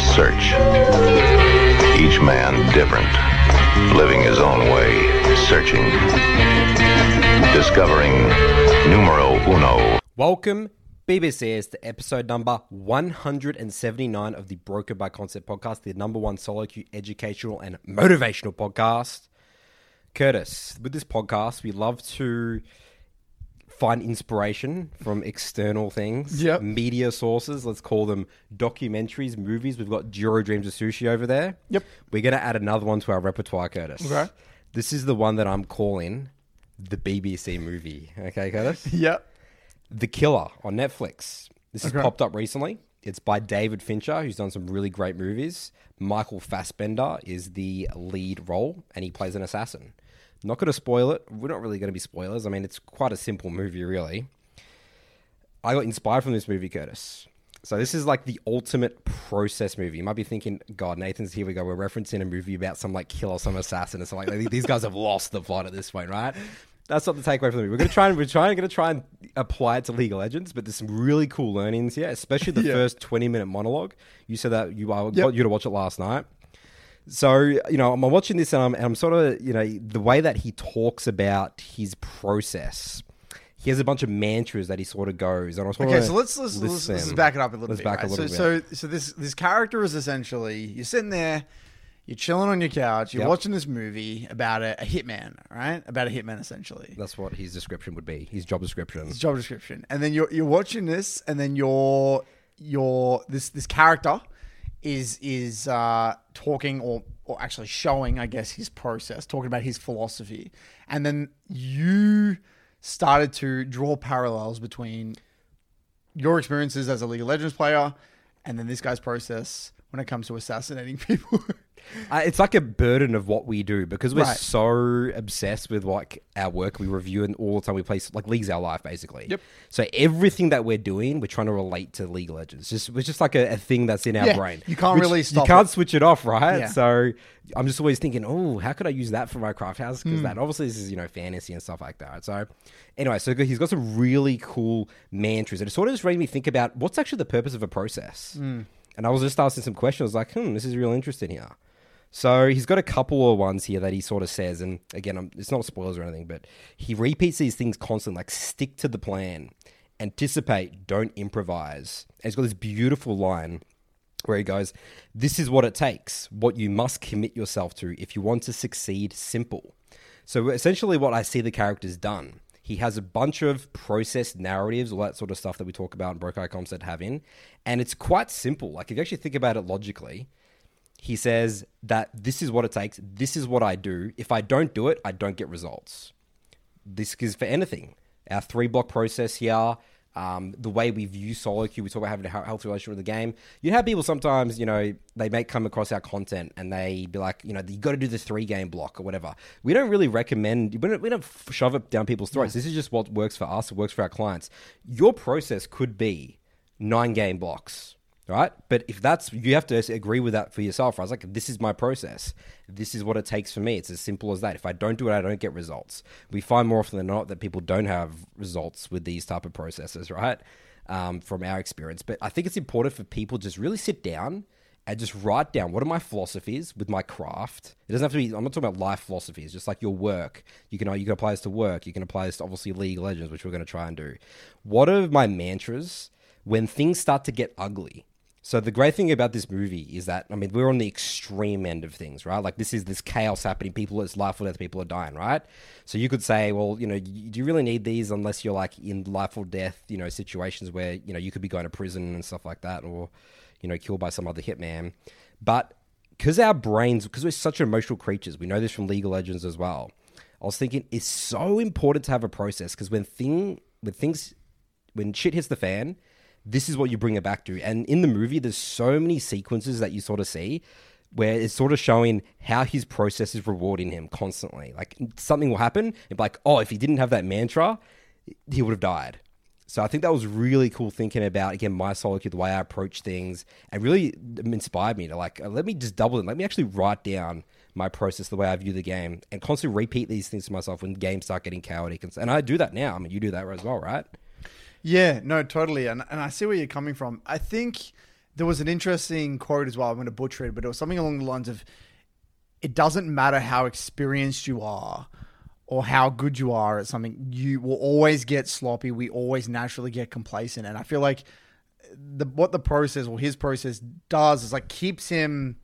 search. Each man different, living his own way, searching, discovering numero uno. Welcome, BBCS, to episode number 179 of the Broken by Concept podcast, the number one solo queue educational and motivational podcast. Curtis, with this podcast, we love to find inspiration from external things, Yep. media sources. Let's call them documentaries, movies. We've got Jiro Dreams of Sushi over there. Yep. We're going to add another one to our repertoire, Curtis. Okay. This is the one that I'm calling the BBC movie. Okay, Curtis? Yep. The Killer on Netflix. This has popped up recently. It's by David Fincher, who's done some really great movies. Michael Fassbender is the lead role, and he plays an assassin. Not going to spoil it. We're not really going to be spoilers. I mean, it's quite a simple movie, really. I got inspired from this movie, Curtis. So this is like the ultimate process movie. You might be thinking, God, Nathan's here we go. We're referencing a movie about some like killer, some assassin, and something like that. These guys have lost the plot at this point, right? That's not the takeaway from the movie. We're gonna try and we're trying gonna try and apply it to League of Legends, but there's some really cool learnings here, especially the Yeah. first 20 minute monologue. You said that you I Yep. got you to watch it last night. So you know, I'm watching this and I'm, and I'm sort of you know the way that he talks about his process. He has a bunch of mantras that he sort of goes. And I was Okay, so let's let's, let's, let's back it up a little Let's bit. back a little so, bit. so so this this character is essentially you're sitting there, you're chilling on your couch, you're Yep. watching this movie about a, a hitman, right? About a hitman essentially. That's what his description would be. His job description. His job description, and then you're you're watching this, and then your your this this character is is uh, talking or or actually showing, I guess, his process, talking about his philosophy, and then you started to draw parallels between your experiences as a League of Legends player, and then this guy's process when it comes to assassinating people. Uh, it's like a burden of what we do because we're Right. so obsessed with like our work. We review and all the time we play like league's our life basically. Yep. So everything that we're doing, we're trying to relate to League of Legends. Just it's just like a, a thing that's in our Yeah, brain. you can't really You can't it. switch it off, right? Yeah. So I'm just always thinking, oh, how could I use that for my craft house? Because that obviously this is you know fantasy and stuff like that. So anyway, so he's got some really cool mantras, and it sort of just made me think about what's actually the purpose of a process. Hmm. And I was just asking some questions, like, hmm, this is real interesting here. So he's got a couple of ones here that he sort of says, and again, I'm, it's not spoilers or anything, but he repeats these things constantly, like stick to the plan, anticipate, don't improvise. And he's got this beautiful line where he goes, "This is what it takes. What you must commit yourself to if you want to succeed. Simple." So essentially, what I see the character's done. He has a bunch of process narratives, all that sort of stuff that we talk about in Eye Concept have in, and it's quite simple. Like if you actually think about it logically, he says that this is what it takes. This is what I do. If I don't do it, I don't get results. This is for anything. Our three block process here, um, the way we view solo queue, we talk about having a healthy relationship with the game. You have people sometimes, you know, they may come across our content and they be like, you know, you got to do the three game block or whatever. We don't really recommend, we don't, we don't shove it down people's throats. This is just what works for us, it works for our clients. Your process could be nine game blocks right? But if that's you have to agree with that for yourself. I was like, this is my process. This is what it takes for me. It's as simple as that. If I don't do it, I don't get results. We find more often than not that people don't have results with these type of processes, right? Um, from our experience, but I think it's important for people just really sit down and just write down what are my philosophies with my craft. It doesn't have to be. I'm not talking about life philosophies. Just like your work, you can you can apply this to work. You can apply this to obviously League Legends, which we're going to try and do. What are my mantras when things start to get ugly? So the great thing about this movie is that I mean we're on the extreme end of things, right? Like this is this chaos happening. People, it's life or death. People are dying, right? So you could say, well, you know, do you really need these unless you're like in life or death, you know, situations where you know you could be going to prison and stuff like that, or you know, killed by some other hitman. But because our brains, because we're such emotional creatures, we know this from League of Legends as well. I was thinking it's so important to have a process because when thing when things when shit hits the fan, this is what you bring it back to. And in the movie, there's so many sequences that you sort of see where it's sort of showing how his process is rewarding him constantly. Like something will happen, and like, oh, if he didn't have that mantra, he would have died. So I think that was really cool thinking about again my solitude, the way I approach things, and really inspired me to like uh, let me just double it. Let me actually write down my process, the way I view the game, and constantly repeat these things to myself when games start getting chaotic. And, and I do that now. I mean, you do that as well, right? Yeah, no, totally. And, and I see where you're coming from. I think there was an interesting quote as well. I'm going to butcher it, but it was something along the lines of, "It doesn't matter how experienced you are." Or how good you are at something, you will always get sloppy. We always naturally get complacent, and I feel like the what the process or his process does is like keeps him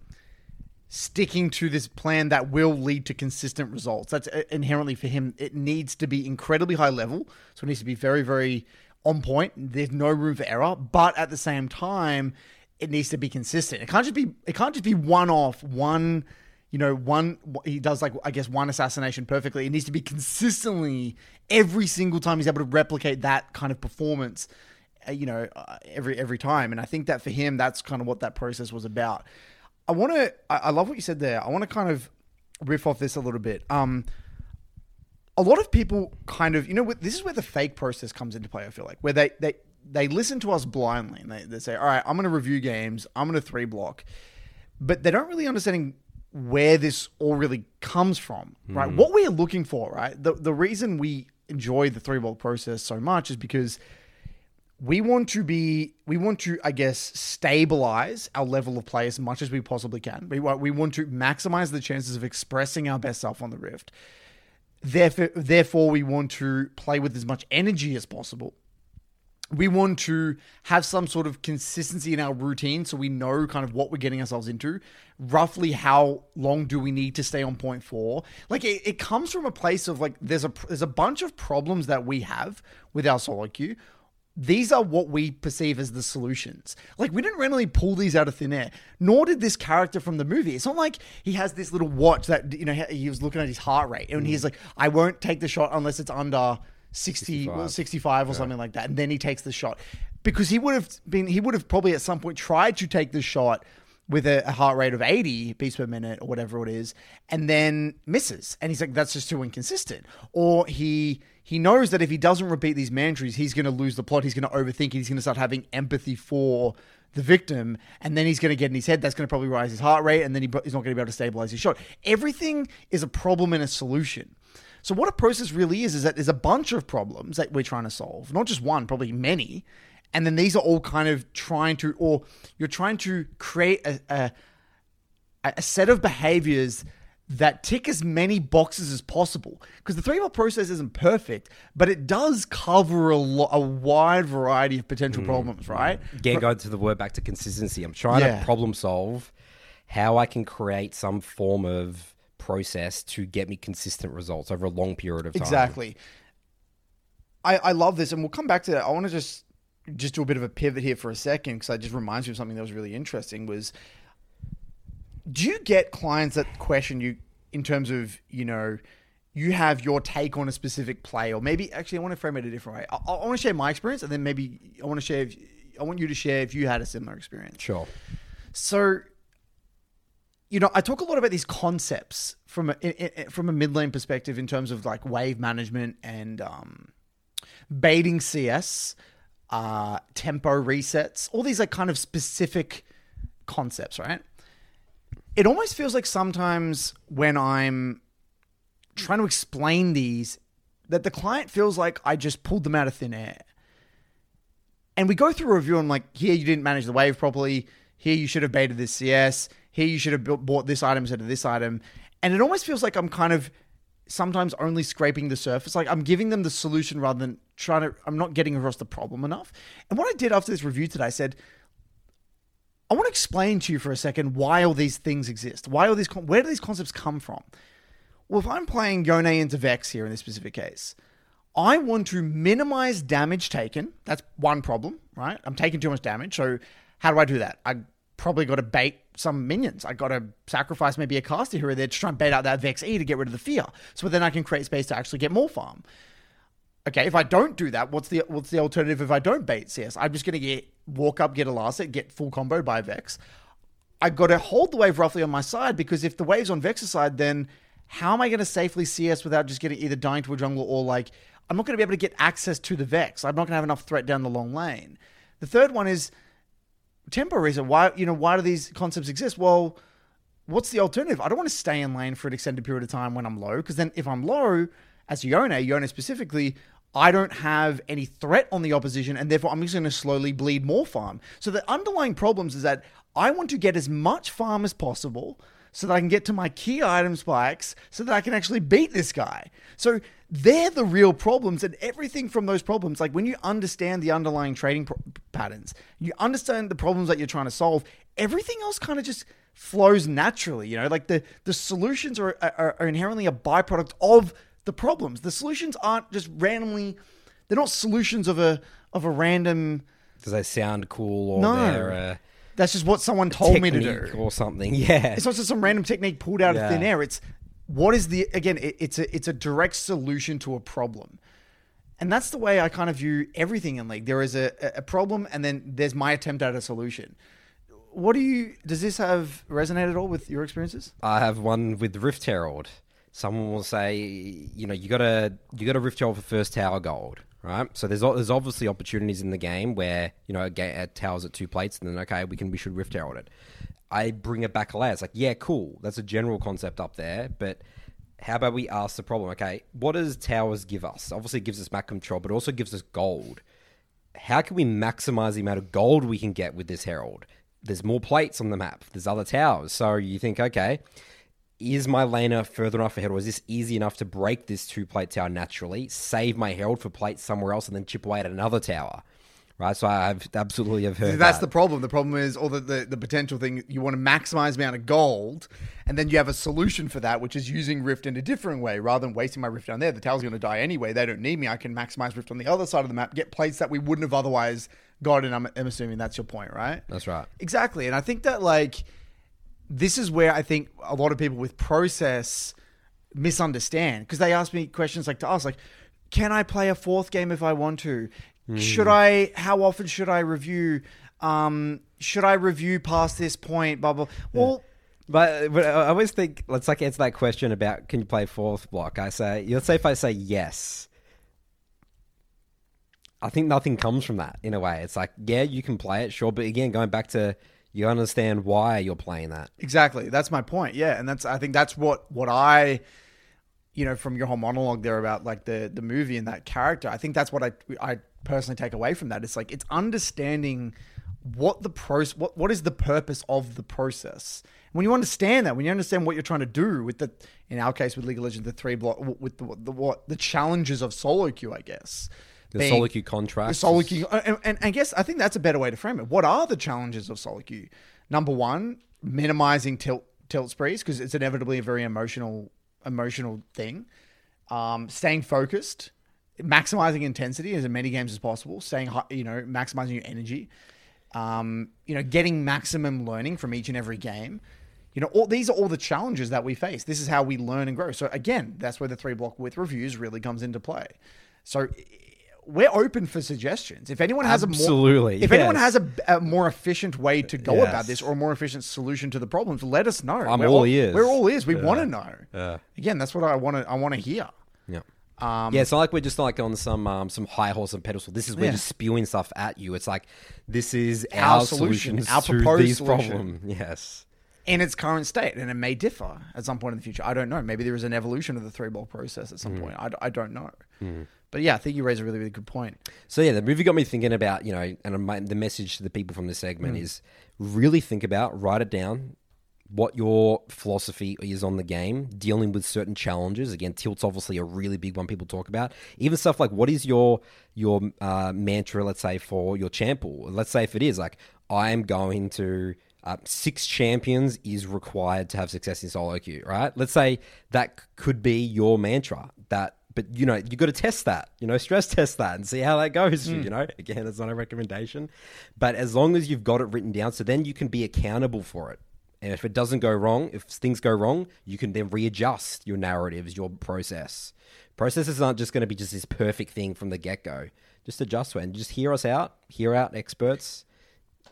sticking to this plan that will lead to consistent results. That's uh, inherently for him. It needs to be incredibly high level, so it needs to be very, very on point. There's no room for error, but at the same time, it needs to be consistent. It can't just be. It can't just be one off, one. You know, one he does like I guess one assassination perfectly. It needs to be consistently every single time he's able to replicate that kind of performance uh, you know uh, every every time and i think that for him that's kind of what that process was about i want to I, I love what you said there i want to kind of riff off this a little bit um a lot of people kind of you know this is where the fake process comes into play i feel like where they they they listen to us blindly and they, they say all right i'm going to review games i'm going to three block but they don't really understanding where this all really comes from right? Hmm. What we're looking for right? The, the reason we enjoy the three block process so much is because we want to be we want to i guess stabilize our level of play as much as we possibly can. We we want to maximize the chances of expressing our best self on the rift therefore therefore we want to play with as much energy as possible. We want to have some sort of consistency in our routine so we know kind of what we're getting ourselves into. Roughly how long do we need to stay on point for? Like it, it comes from a place of like there's a there's a bunch of problems that we have with our solo queue these are what we perceive as the solutions. Like we didn't randomly pull these out of thin air, nor did this character from the movie. It's not like he has this little watch that you know he was looking at his heart rate and he's mm. like, I won't take the shot unless it's under 60 or 65 or something like that, and then he takes the shot. Because he would have been he would have probably at some point tried to take the shot with a, a heart rate of 80 beats per minute or whatever it is and then misses. And he's like that's just too inconsistent. Or he he knows that if he doesn't repeat these mantras he's going to lose the plot he's going to overthink it he's going to start having empathy for the victim and then he's going to get in his head that's going to probably rise his heart rate and then he, he's not going to be able to stabilize his shot. Everything is a problem and a solution. So what a process really is is that there's a bunch of problems that we're trying to solve not just one probably many and then these are all kind of trying to or you're trying to create a, a, a set of behaviors that tick as many boxes as possible because the three mile process isn't perfect but it does cover a, lo- a wide variety of potential mm, problems mm. right Again, going to the word back to consistency. I'm trying Yeah. to problem solve how I can create some form of process to get me consistent results over a long period of time. Exactly. I, I love this, and we'll come back to that. I want to just just do a bit of a pivot here for a second because it just reminds me of something that was really interesting. Was do you get clients that question you in terms of you know you have your take on a specific play, or maybe actually I want to frame it a different way. I, I want to share my experience, and then maybe I want to share. If, I want you to share if you had a similar experience. Sure. So, you know, I talk a lot about these concepts from a, i- i- from a mid lane perspective in terms of like wave management and um, baiting CS, uh, tempo resets, all these like kind of specific concepts, right? It almost feels like sometimes when I'm trying to explain these, that the client feels like I just pulled them out of thin air. And we go through a review and I'm like here you didn't manage the wave properly. Here you should have baited this cs here you should have bought this item instead of this item. And it almost feels like i'm kind of sometimes only scraping the surface. Like i'm giving them the solution rather than trying to i'm not getting across the problem enough. And what i did after this review today i said i want to explain to you for a second why all these things exist why all these where do these concepts come from well if i'm playing yone into vex here in this specific case I want to minimize damage taken. That's one problem, right? I'm taking too much damage. So, how do I do that? I probably got to bait some minions. I got to sacrifice maybe a caster here or there to try and bait out that Vex E to get rid of the fear. So then I can create space to actually get more farm. Okay, if I don't do that, what's the what's the alternative if I don't bait CS? I'm just to get walk up, get a last hit, get full combo by Vex. I got to hold the wave roughly on my side because if the wave's on Vex's side, then how am I to safely CS without just getting either dying to a jungle or like I'm not to be able to get access to the Vex. I'm not to have enough threat down the long lane. The third one is tempo resets. Why you know why do these concepts exist? Well, what's the alternative? I don't want to stay in lane for an extended period of time when I'm low because then if I'm low, as Yone, Yone specifically, I don't have any threat on the opposition, and therefore I'm just going to slowly bleed more farm. So the underlying problems is that I want to get as much farm as possible so that I can get to my key item spikes so that I can actually beat this guy. So they're the real problems, and everything from those problems, like when you understand the underlying trading pro- patterns, you understand the problems that you're trying to solve, everything else kind of just flows naturally. You know, like the the solutions are, are, are inherently a byproduct of the problems. The solutions aren't just randomly; they're not solutions of a of a random. Does they sound cool or No. they're uh, That's just what someone told me to do. or something? Yeah. It's not just some random technique pulled out Yeah. of thin air. It's what is the again? It, it's a it's a direct solution to a problem, and that's the way I kind of view everything in League. There is a, a problem, and then there's my attempt at a solution. What do you? Does this have resonate at all with your experiences? I have one with Rift Herald. Someone will say, you know, you gotta you gotta Rift Herald for first tower gold, right? So there's there's obviously opportunities in the game where you know a, ga- a tower's at two plates, and then okay, we can we should Rift Herald it. I bring it back a layer. It's like, yeah, cool. That's a general concept up there, but how about we ask the problem? Okay, what does towers give us? Obviously, it gives us map control, but also gives us gold how can we maximize the amount of gold we can get with this herald? There's more plates on the map. There's other towers. So you think, okay, is my laner further enough ahead, or is this easy enough to break this two plate tower naturally, save my herald for plates somewhere else, and then chip away at another tower? Right. So I've absolutely have heard That's that. the problem. The problem is, or the, the, the potential thing, you want to maximize amount of gold, and then you have a solution for that, which is using Rift in a different way. Rather than wasting my Rift down there, the tower's going to die anyway. They don't need me. I can maximize Rift on the other side of the map, get plates that we wouldn't have otherwise got. And I'm, I'm assuming that's your point, right? That's right. Exactly. And I think that, like, this is where I think a lot of people with process misunderstand because they ask me questions like to us, like, can I play a fourth game if I want to? Should I? How often should I review? Um, should I review past this point? Blah blah. Well, But, but I always think let's like answer that question about can you play fourth block. I say let's say if I say yes, I think nothing comes from that in a way. It's like yeah, you can play it, sure, but again, going back to you understand why you're playing that. Exactly. That's my point. Yeah, and that's I think that's what what I you know from your whole monologue there about like the the movie and that character. I think that's what I I personally take away from that. It's like it's understanding what the process what what is the purpose of the process. When you understand that, when you understand what you're trying to do with the in our case with League of Legends the three block with the, the what the challenges of solo queue, I guess. The Being- solo queue contract. the solo queue, and, and I guess I think that's a better way to frame it. What are the challenges of solo queue? Number one, minimizing tilt tilt sprees because it's inevitably a very emotional emotional thing. Um, staying focused, maximizing intensity as in many games as possible. Staying you know maximizing your energy. Um, you know, getting maximum learning from each and every game. You know, all these are all the challenges that we face. This is how we learn and grow. So again, that's where the three block with reviews really comes into play. So we're open for suggestions. If anyone has a more, if anyone has a, a more efficient way to go Yes. about this or a more efficient solution to the problems, let us know. I'm We're all ears. We're all ears. We want to know. Yeah. Again, that's what I want to. I want to hear. Yeah. Um, yeah, it's not like we're just like on some um, some high horse and pedestal. This is we're Yeah. just spewing stuff at you. It's like this is Our our, solution, our to proposed these solution. problems. Yes. in its current state, and it may differ at some point in the future. I don't know. Maybe there is an evolution of the three ball process at some Mm. point. I, I don't know. But yeah, I think you raise a really, really good point. So yeah, the movie got me thinking about you know, and my, the message to the people from this segment is really think about, write it down, what your philosophy is on the game, dealing with certain challenges. Again, tilt's obviously a really big one people talk about. Even stuff like what is your your uh, mantra? Let's say for your champ pool. Let's say if it is like I am going to. Uh, six champions is required to have success in solo queue, right? Let's say that could be your mantra. That but you know you got to test that you know stress test that and see how that goes hmm. you know? Again it's not a recommendation. But as long as you've got it written down so then you can be accountable for it. And if it doesn't go wrong if things go wrong you can then readjust your narratives your process. Processes aren't just going to be just this perfect thing from the get-go. Just adjust to it and just hear us out hear out experts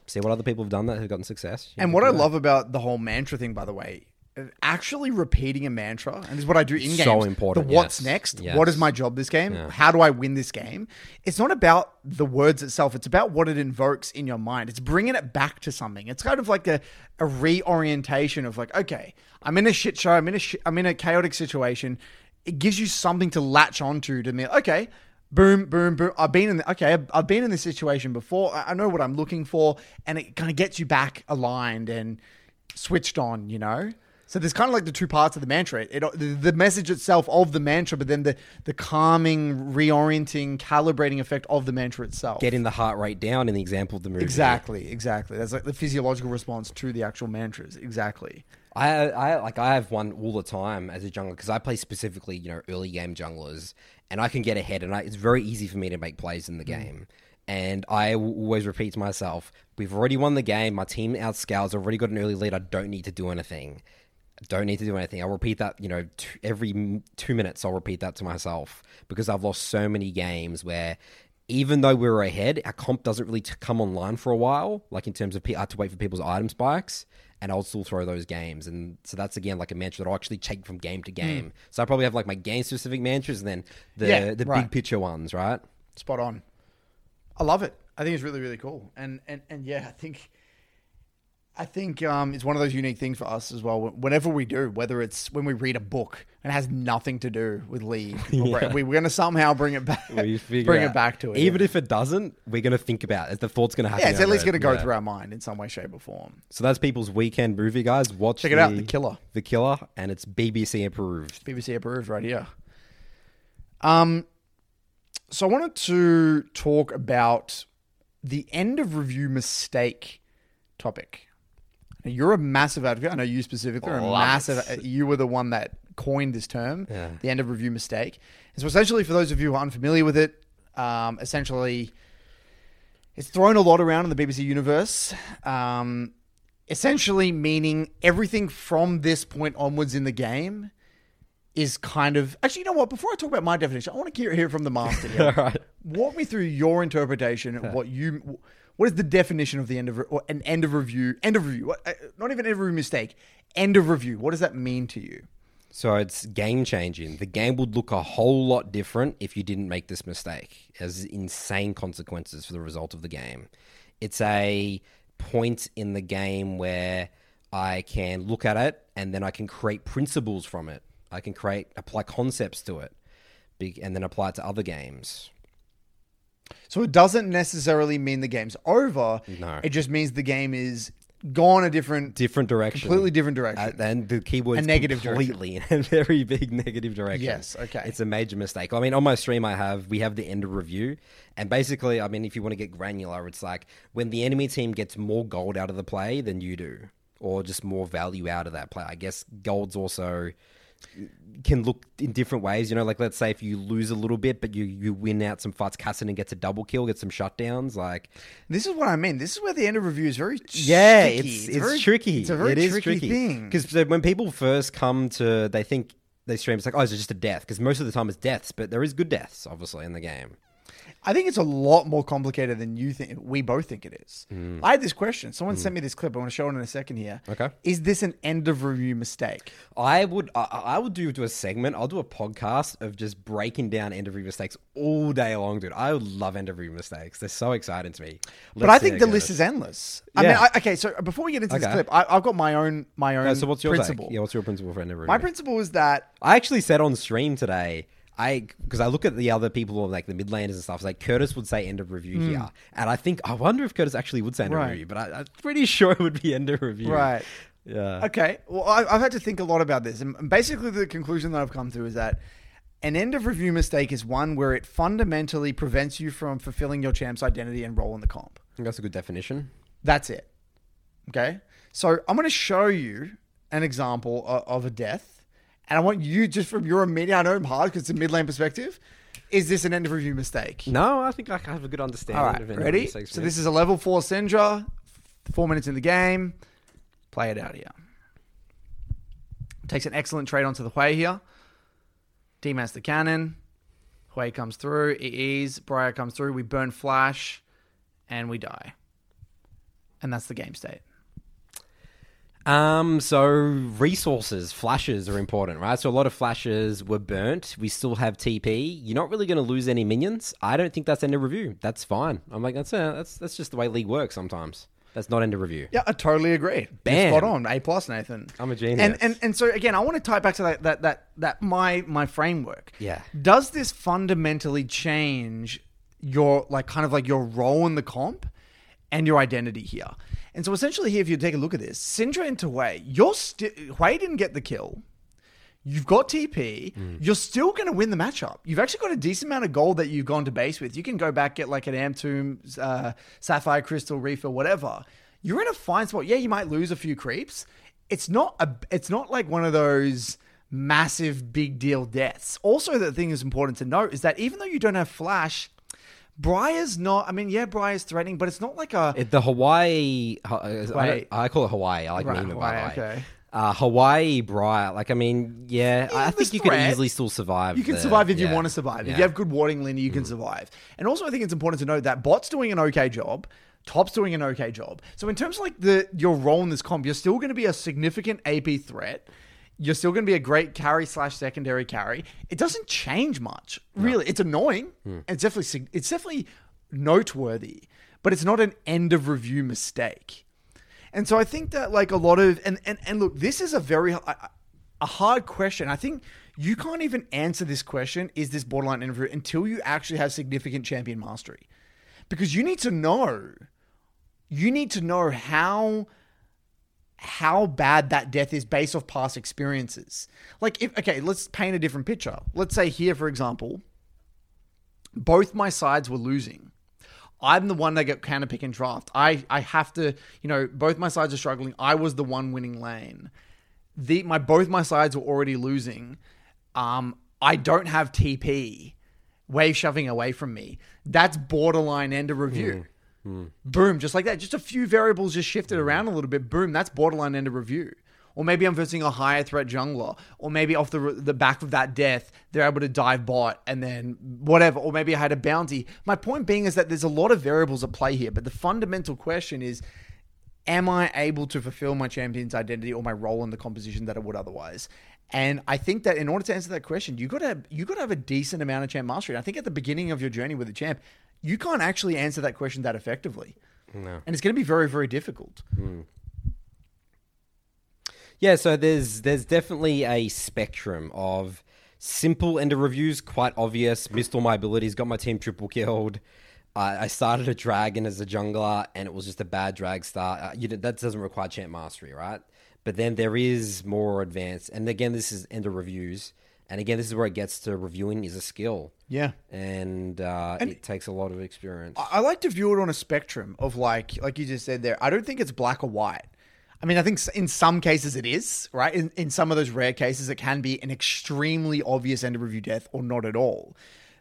see what other people have done that have gotten success. And what I love about the whole mantra thing, by the way, actually repeating a mantra, and this is what I do in games. So important, The what's yes. next? Yes. What is my job this game? How do I win this game? It's not about the words itself. It's about what it invokes in your mind. It's bringing it back to something. It's kind of like a, a reorientation of like, okay, I'm in a shit show. I'm in a sh- I'm in a chaotic situation. It gives you something to latch onto to me. Okay, boom, boom, boom. I've been in the, okay. I've, I've been in this situation before. I, I know what I'm looking for, and it kind of gets you back aligned and switched on. You know. So there's kind of like the two parts of the mantra. It, the, the message itself of the mantra, but then the the calming, reorienting, calibrating effect of the mantra itself. Getting the heart rate down in the example of the movie. exactly, exactly. That's like the physiological response to the actual mantras. Exactly. I, I like I have one all the time as a jungler because I play specifically you know early game junglers and I can get ahead and I, it's very easy for me to make plays in the mm. game and I always repeat to myself we've already won the game my team outscales I've already got an early lead I don't need to do anything don't need to do anything I'll repeat that you know t- every m- two minutes I'll repeat that to myself because I've lost so many games where even though we were ahead, our comp doesn't really t- come online for a while. Like in terms of, pe- I had to wait for people's item spikes, and I'll still throw those games. And so that's again like a mantra that I'll actually take from game to hmm. game. So I probably have like my game specific mantras, and then the Yeah, the right. big picture ones, right? Spot on. I love it. I think it's really, really cool. And and and yeah, I think I think um, it's one of those unique things for us as well. Whenever we do, whether it's when we read a book and it has nothing to do with League, or we, we're going to somehow bring it back, bring out- it back to it. Even yeah. if it doesn't, we're gonna think about it. The thought's gonna happen. yeah, it's at least going to go Yeah. through our mind in some way, shape, or form. So that's people's weekend movie, guys. Watch Check it out, The Killer. The Killer, and it's BBC approved. BBC approved right here. Um, so I wanted to talk about the end of review mistake topic. Now, you're a massive advocate. I know you specifically are a Love massive. it. You were the one that coined this term, Yeah. the end of review mistake. And so, essentially, for those of you who are unfamiliar with it, um, essentially, it's thrown a lot around in the BBC universe. Um, essentially, meaning everything from this point onwards in the game is kind of actually. You know what? Before I talk about my definition, I want to hear, hear from the master. Here. All right. Walk me through your interpretation. of What you, what is the definition of the end of re- or an end of review? End of review. What, uh, not even review mistake. End of review. What does that mean to you? So it's game changing. The game would look a whole lot different if you didn't make this mistake. It has insane consequences for the result of the game. It's a point in the game where I can look at it and then I can create principles from it. I can create apply concepts to it, and then apply it to other games. So it doesn't necessarily mean the game's over. No. It just means the game is gone a different, Different direction, completely different direction. Uh, and the keyword A is negative direction. completely in a very big negative direction. Yes, okay. It's a major mistake. I mean, on my stream, I have we have the end of review, and basically, I mean, if you want to get granular, it's like when the enemy team gets more gold out of the play than you do, or just more value out of that play. I guess gold's also can look in different ways. You know, like let's say if you lose a little bit, but you you win out some fights, Cassidy gets a double kill, gets some shutdowns, like. this is what I mean. This is where the end of review is very Yeah, sticky. it's it's, very- tricky. It's a very It is tricky, thing. because when people first come to, they think they stream. It's like, oh, it's just a death. Because most of the time it's deaths, but there is good deaths, obviously, in the game. I think it's a lot more complicated than you think. We both think it is. Hmm. I had this question. Someone sent me this clip. I want to show it in a second here. Okay. Is this an end of review mistake? I would, I, I would do do a segment. I'll do a podcast of just breaking down end of review mistakes all day long, dude. I would love end of review mistakes. They're so exciting to me. but I think the list is endless. I mean, Yeah. I, okay. So before we get into this clip, I, I've got my own my own Uh, so what's your principle. Take? Yeah, what's your principle for end of review? My principle is that I actually said on stream today, I because I look at the other people like the midlanders and stuff. Like Curtis would say end of review hmm. here, and I think I wonder if Curtis actually would say end. Right. of review, but I, I'm pretty sure it would be end of review. right. Yeah. Okay. Well, I, I've had to think a lot about this, and basically the conclusion that I've come to is that an end of review mistake is one where it fundamentally prevents you from fulfilling your champ's identity and role in the comp. I think that's a good definition. That's it. Okay. So I'm going to show you an example of a death, and I want you just from your immediate, I know I'm hard because it's a mid lane perspective. Is this an end of review mistake? No, I think I have a good understanding All right, of end ready? So this is a level four Syndra, four minutes in the game. Play it out here. Takes an excellent trade onto the Hwei here. Demons the cannon. Hwei comes through. EEs. Briar comes through. We burn flash, and we die. And that's the game state. Um, so resources, flashes are important, right? So a lot of flashes were burnt. We still have TP. You're not really going to lose any minions. I don't think that's end of review. That's fine. I'm like, that's uh, that's that's just the way League works sometimes. That's not end of review. Yeah, I totally agree. Bam. You're spot on. A plus, Nathan. I'm a genius. And and and so again, I want to tie back to that that that that my my framework. Yeah. Does this fundamentally change your like kind of like your role in the comp and your identity here? And so essentially here, if you take a look at this, Syndra into Hwei, you're still Hwei didn't get the kill. You've got TP. You're still going to win the matchup. You've actually got a decent amount of gold that you've gone to base with. You can go back get like an Amp Tome, uh, Sapphire Crystal, Reefer, whatever. You're in a fine spot. Yeah, you might lose a few creeps. It's not a. It's not like one of those massive big deal deaths. Also, the thing is important to note is that even though you don't have flash, Briar's not. I mean, yeah, Briar's threatening, but it's not like a. It- the Hawaii, uh, I. I call it Hawaii. I like Right, meme it, by the way. okay. Uh, Hawaii Briar, like I mean, yeah, I there's think you could threat. easily still survive. You can the- survive if you want to survive. If you have good warding linear, you can survive. And also, I think it's important to note that bot's doing an okay job. Top's doing an okay job. So in terms of like the your role in this comp, you're still going to be a significant AP threat. You're still going to be a great carry slash secondary carry. It doesn't change much, really. It's annoying. Hmm. It's definitely it's definitely noteworthy, but it's not an end of review mistake. And so I think that like a lot of and and, and look, this is a very a, a hard question. I think you can't even answer this question: Is this borderline interview until you actually have significant champion mastery, because you need to know, you need to know how how bad that death is based off past experiences. Like if okay, let's paint a different picture. Let's say here, for example, both my sides were losing. I'm the one that got counter pick and draft. I I have to, you know, both my sides are struggling. I was the one winning lane. The my both my sides were already losing. Um, I don't have TP. Wave shoving away from me. That's borderline end of review. Hmm. Boom, just like that. Just a few variables just shifted hmm. around a little bit. Boom, that's borderline end of review. Or maybe I'm versing a higher threat jungler. Or maybe off the the back of that death, they're able to dive bot and then whatever. Or maybe I had a bounty. My point being is that there's a lot of variables at play here. But the fundamental question is, am I able to fulfill my champion's identity or my role in the composition that I would otherwise? And I think that in order to answer that question, you got to you got to have a decent amount of champ mastery. And I think at the beginning of your journey with a champ, you can't actually answer that question that effectively. No. And it's going to be very very difficult. Yeah, so there's there's definitely a spectrum of simple end of reviews, quite obvious. Missed all my abilities, got my team triple killed. Uh, I started a dragon as a jungler, and it was just a bad drag start. Uh, you know, that doesn't require champ mastery, right? But then there is more advanced, and again, this is end of reviews, and again, this is where it gets to reviewing is a skill, Yeah. and, uh, it takes a lot of experience. I like to view it on a spectrum of like, like you just said there. I don't think it's black or white. I mean, I think in some cases it is right. In, in some of those rare cases, it can be an extremely obvious end of review death or not at all.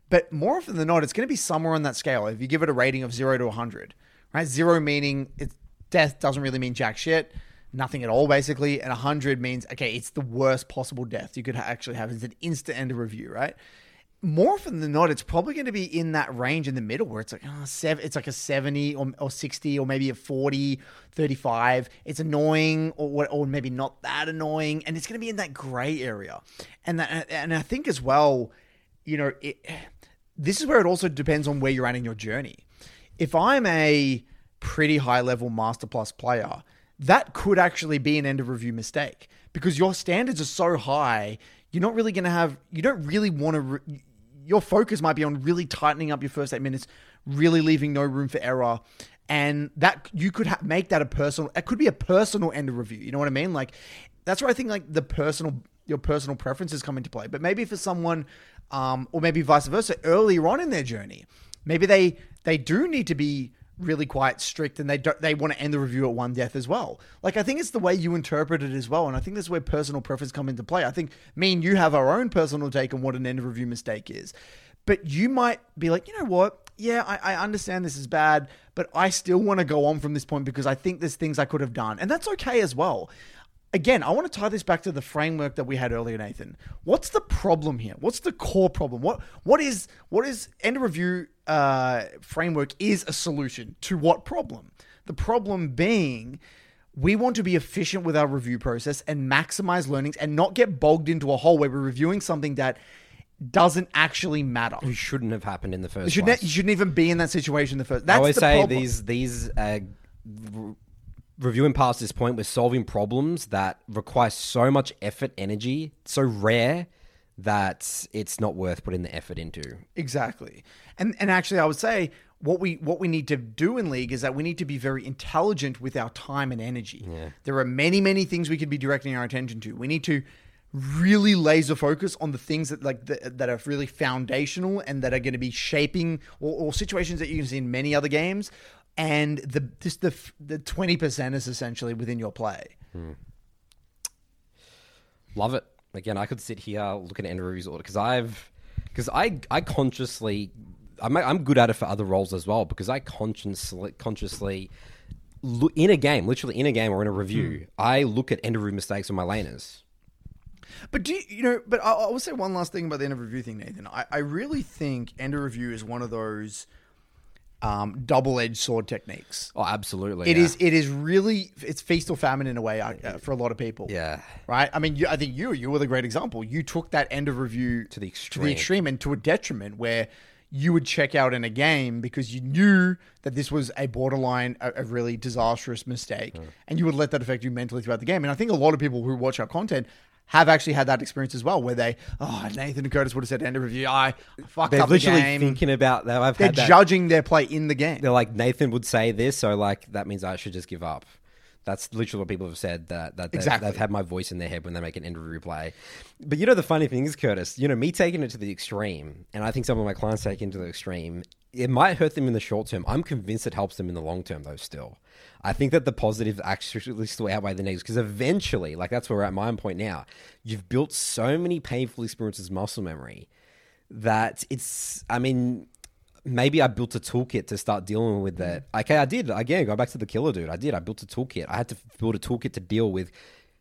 But more often than not, it's going to be somewhere on that scale. If you give it a rating of zero to hundred, right? Zero meaning it's death doesn't really mean jack shit, nothing at all basically, and hundred means okay, it's the worst possible death you could actually have. It's an instant end of review, right? more often than not, it's probably going to be in that range in the middle where it's like, ah, oh, seven, it's like a 70 or, or 60 or maybe a 40, 35. It's annoying or, or maybe not that annoying. And it's going to be in that gray area. And, that, and I think as well, you know, it, this is where it also depends on where you're at in your journey. If I'm a pretty high level Master Plus player, that could actually be an end of review mistake because your standards are so high, you're not really going to have, you don't really want to, re- your focus might be on really tightening up your first eight minutes, really leaving no room for error. And that you could ha- make that a personal, it could be a personal end of review. You know what I mean? Like, that's where I think like the personal, your personal preferences come into play. But maybe for someone, um, or maybe vice versa, earlier on in their journey, maybe they they do need to be really quite strict and they don't they want to end the review at one death as well. Like I think it's the way you interpret it as well, and I think that's where personal preference come into play. I think me and you have our own personal take on what an end of review mistake is, but you might be like, you know what? Yeah, I, I understand this is bad, but I still want to go on from this point because I think there's things I could have done, and that's okay as well again, I want to tie this back to the framework that we had earlier, Nathan. What's the problem here? What's the core problem? What what is what is end of review uh, framework is a solution to what problem? The problem being we want to be efficient with our review process and maximize learnings and not get bogged into a hole where we're reviewing something that doesn't actually matter. It shouldn't have happened in the first You shouldn't, place. you shouldn't even be in that situation in the first. I always the say problem. these these uh, re- reviewing past this point, we're solving problems that require so much effort, energy, so rare that it's not worth putting the effort into. Exactly. And and actually I would say what we what we need to do in league is that we need to be very intelligent with our time and energy. Yeah. There are many many things we could be directing our attention to. We need to really laser focus on the things that like that, that are really foundational and that are going to be shaping or, or situations that you can see in many other games and the just the the 20% is essentially within your play. Hmm. Love it. Again, I could sit here looking at end of reviews all because I've because I I consciously I'm I'm good at it for other roles as well because I consciously consciously in a game, literally in a game or in a review, hmm. I look at end of review mistakes on my laners. But do you, you know? But I, I will say one last thing about the end of review thing, Nathan. I, I really think end of review is one of those um, double-edged sword techniques. Oh, absolutely. It yeah. is. It is really. It's feast or famine in a way uh, for a lot of people. Yeah. Right. I mean, you, I think you you were the great example. You took that end of review To the extreme, to the extreme, and to a detriment where you would check out in a game because you knew that this was a borderline, a, a really disastrous mistake, and you would let that affect you mentally throughout the game. And I think a lot of people who watch our content have actually had that experience as well, where they, oh, Nathan and Curtis would have said end of review, I fucked They're up the literally game. thinking about that. I've They're had that. judging their play in the game. They're like Nathan would say this, so like that means I should just give up. That's literally what people have said that that they've, Exactly. they've had my voice in their head when they make an end of replay. But you know the funny thing is, Curtis, you know me taking it to the extreme, and I think some of my clients take it to the extreme. It might hurt them in the short term. I'm convinced it helps them in the long term, though. Still, I think that the positives actually still outweigh the negatives because eventually, like that's where we're at my point now. You've built so many painful experiences, muscle memory, that it's. I mean, maybe I built a toolkit to start dealing with that. Okay, I did. Again, go back to the killer dude. I did. I built a toolkit. I had to build a toolkit to deal with um,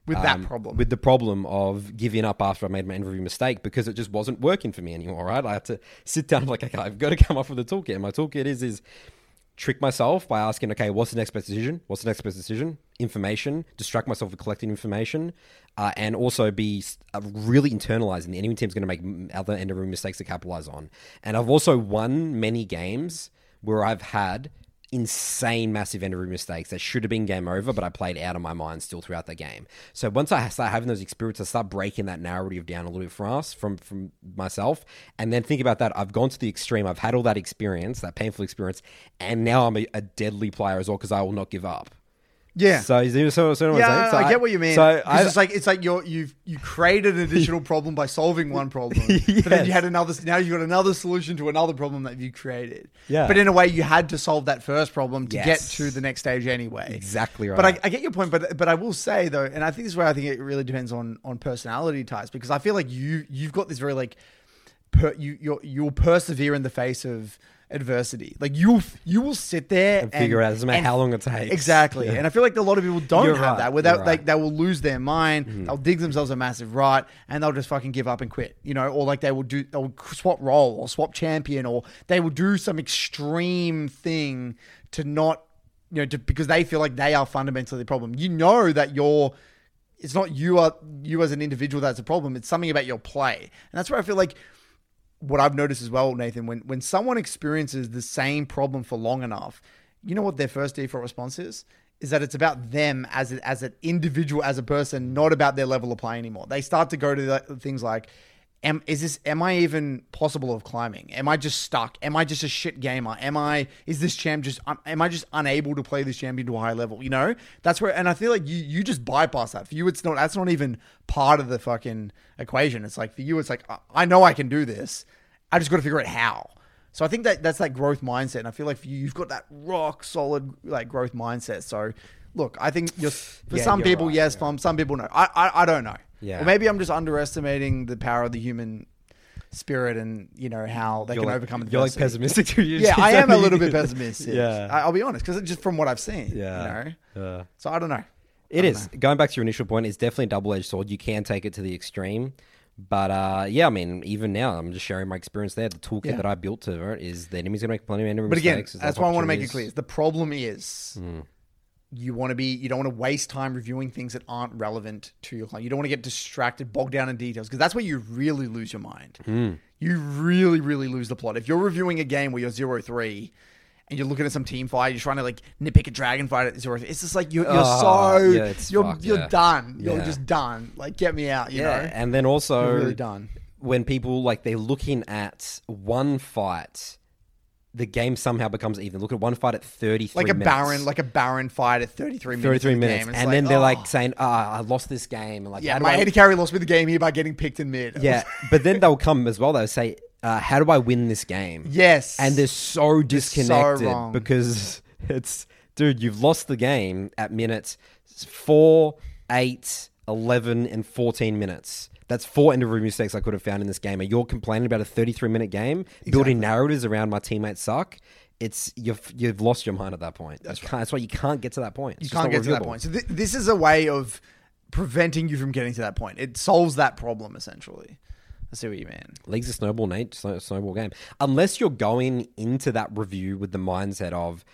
With that problem. with the problem of giving up after I made my interview mistake because it just wasn't working for me anymore. Right? I had to sit down like, okay, I've got to come up with a toolkit. And my toolkit is is trick myself by asking, okay, what's the next best decision? What's the next best decision? Information. Distract myself with collecting information, uh, and also be uh, really internalizing the enemy team's going to make other end of review mistakes to capitalize on. And I've also won many games where I've had insane massive end of review mistakes that should have been game over, but I played out of my mind still throughout the game. So once I start having those experiences, I start breaking that narrative down a little bit for us from from myself, and then think about that. I've gone to the extreme. I've had all that experience, that painful experience, and now I'm a, a deadly player as well because I will not give up. Yeah. So, is there- so, so what I'm saying? Yeah, So I get what you mean. So I, it's like it's like you're you've you created an additional problem by solving one problem, but then you had another. Now you've got another solution to another problem that you created. Yeah. But in a way, you had to solve that first problem to get to the next stage anyway. Exactly right. But I. I get your point. But but I will say though, and I think this is where I think it really depends on on personality types because I feel like you you've got this very like per, you you're, you'll persevere in the face of adversity. Like you'll you will sit there and, figure out. It doesn't matter and- how long it takes. Exactly. Yeah. And I feel like a lot of people don't You're have right. that. Without like right. they will lose their mind. Mm-hmm. They'll dig themselves a massive rut, and they'll just fucking give up and quit. You know, or like they will do they'll swap role or swap champion, or they will do some extreme thing to not you know to, because they feel like they are fundamentally the problem. You know that you're. It's not you are you as an individual that's a problem. It's something about your play, and that's where I feel like what I've noticed as well, Nathan, when when someone experiences the same problem for long enough, you know what their first default response is? Is that it's about them as a, as an individual, as a person, not about their level of play anymore. They start to go to the, things like, "Am is this? Am I even possible of climbing? Am I just stuck? Am I just a shit gamer? Am I? Is this champ just? um, Am I just unable to play this champion to a high level? You know, that's where. And I feel like you you just bypass that. For you, it's not. That's not even part of the fucking equation. It's like for you, it's like I- I know I can do this. I just got to figure out how. So I think that that's that growth mindset, and I feel like for you, you've got that rock solid like growth mindset. So, look, I think you're, for Yeah, some you're people, right, yes, yeah. for some people, no. I, I I don't know. Yeah. Or maybe I'm just underestimating the power of the human spirit, and you know how they you're can like, overcome You're like pessimistic. to you. Yeah, I am a little bit pessimistic. Yeah. I, I'll be honest, because just from what I've seen, Yeah. you know. Yeah. So I don't know. It is going back to your initial point. It's definitely a double-edged sword. You can take it to the extreme, but uh, yeah, I mean, even now, I'm just sharing my experience there. The toolkit Yeah. that I built to it is the enemy's going to make plenty of enemy But again, mistakes. There's that's why I want to make it clear. The problem is Hmm. You want to be you don't want to waste time reviewing things that aren't relevant to your client. You don't want to get distracted, bogged down in details because that's where you really lose your mind. Hmm. You really, really lose the plot. If you're reviewing a game where you're zero three and you're looking at some team fight, you're trying to like nitpick a dragon fight. at It's it's just like you're, you're Oh, so yeah, you're fucked, you're yeah. done. You're Yeah. just done. Like get me out. You yeah, know, and then also You're really done. when people like they're looking at one fight, the game somehow becomes even. Look at one fight at thirty three, like a minutes. baron, like a baron fight at 33 minutes. 33 the minutes, and then they're oh, like saying, "Ah, I lost this game." And like, yeah, my I- AD carry lost me the game here by getting picked in mid. yeah. But then they'll come as well. They'll say, uh, "How do I win this game?" yes, and they're so disconnected wrong. because it's dude you've lost the game at minutes 4 8 11 and 14 minutes that's four end of review mistakes i could have found in this game and you're complaining about a 33 minute game building narratives around my teammates suck it's you've you've lost your mind at that point that's, that's why you can't get to that point It's you can't get to that point. So th- this is a way of preventing you from getting to that point. It solves that problem essentially. I see what you mean. League's a snowball, Nate. Snowball game. Unless you're going into that review with the mindset of,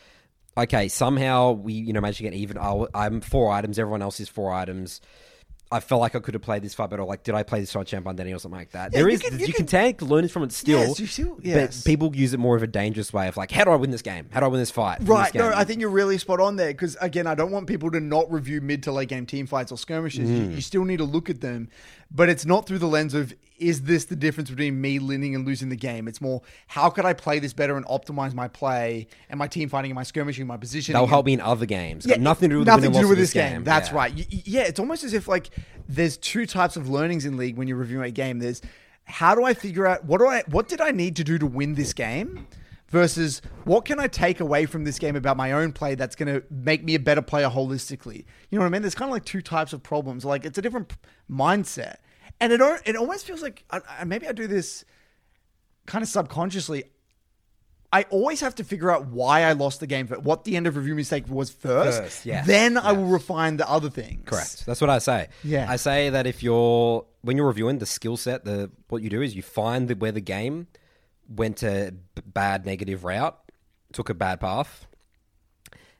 okay, somehow we, you know, managed to get even. Oh, I'm four items. Everyone else is four items. I felt like I could have played this fight better. Like, did I play this on Danny or something like that? there you is, can- you, you can, take learnings from it still. Yes, you still- yes. But people use it more of a dangerous way of like, how do I win this game? How do I win this fight? Right. this No. I think you're really spot on there because again, I don't want people to not review mid to late game team fights or skirmishes. You, mm. you still need to look at them, but it's not through the lens of is this the difference between me winning and losing the game? It's more how could I play this better and optimize my play and my team fighting and my skirmishing, my positioning. They'll help me in other games. Got nothing to do with nothing to do with this game. That's Yeah. right. Y- Yeah, it's almost as if like there's two types of learnings in league when you're reviewing a game. There's how do I figure out what do I what did I need to do to win this game versus what can I take away from this game about my own play that's going to make me a better player holistically. You know what I mean? There's kind of like two types of problems. Like it's a different mindset. And it it almost feels like I, maybe I do this kind of subconsciously. I always have to figure out why I lost the game, what the end of review mistake was first. First, yes, Then I will refine the other things. Correct. That's what I say. Yeah. I say that if you're when you're reviewing the skill set, the what you do is you find the, where the game went a bad negative route, took a bad path.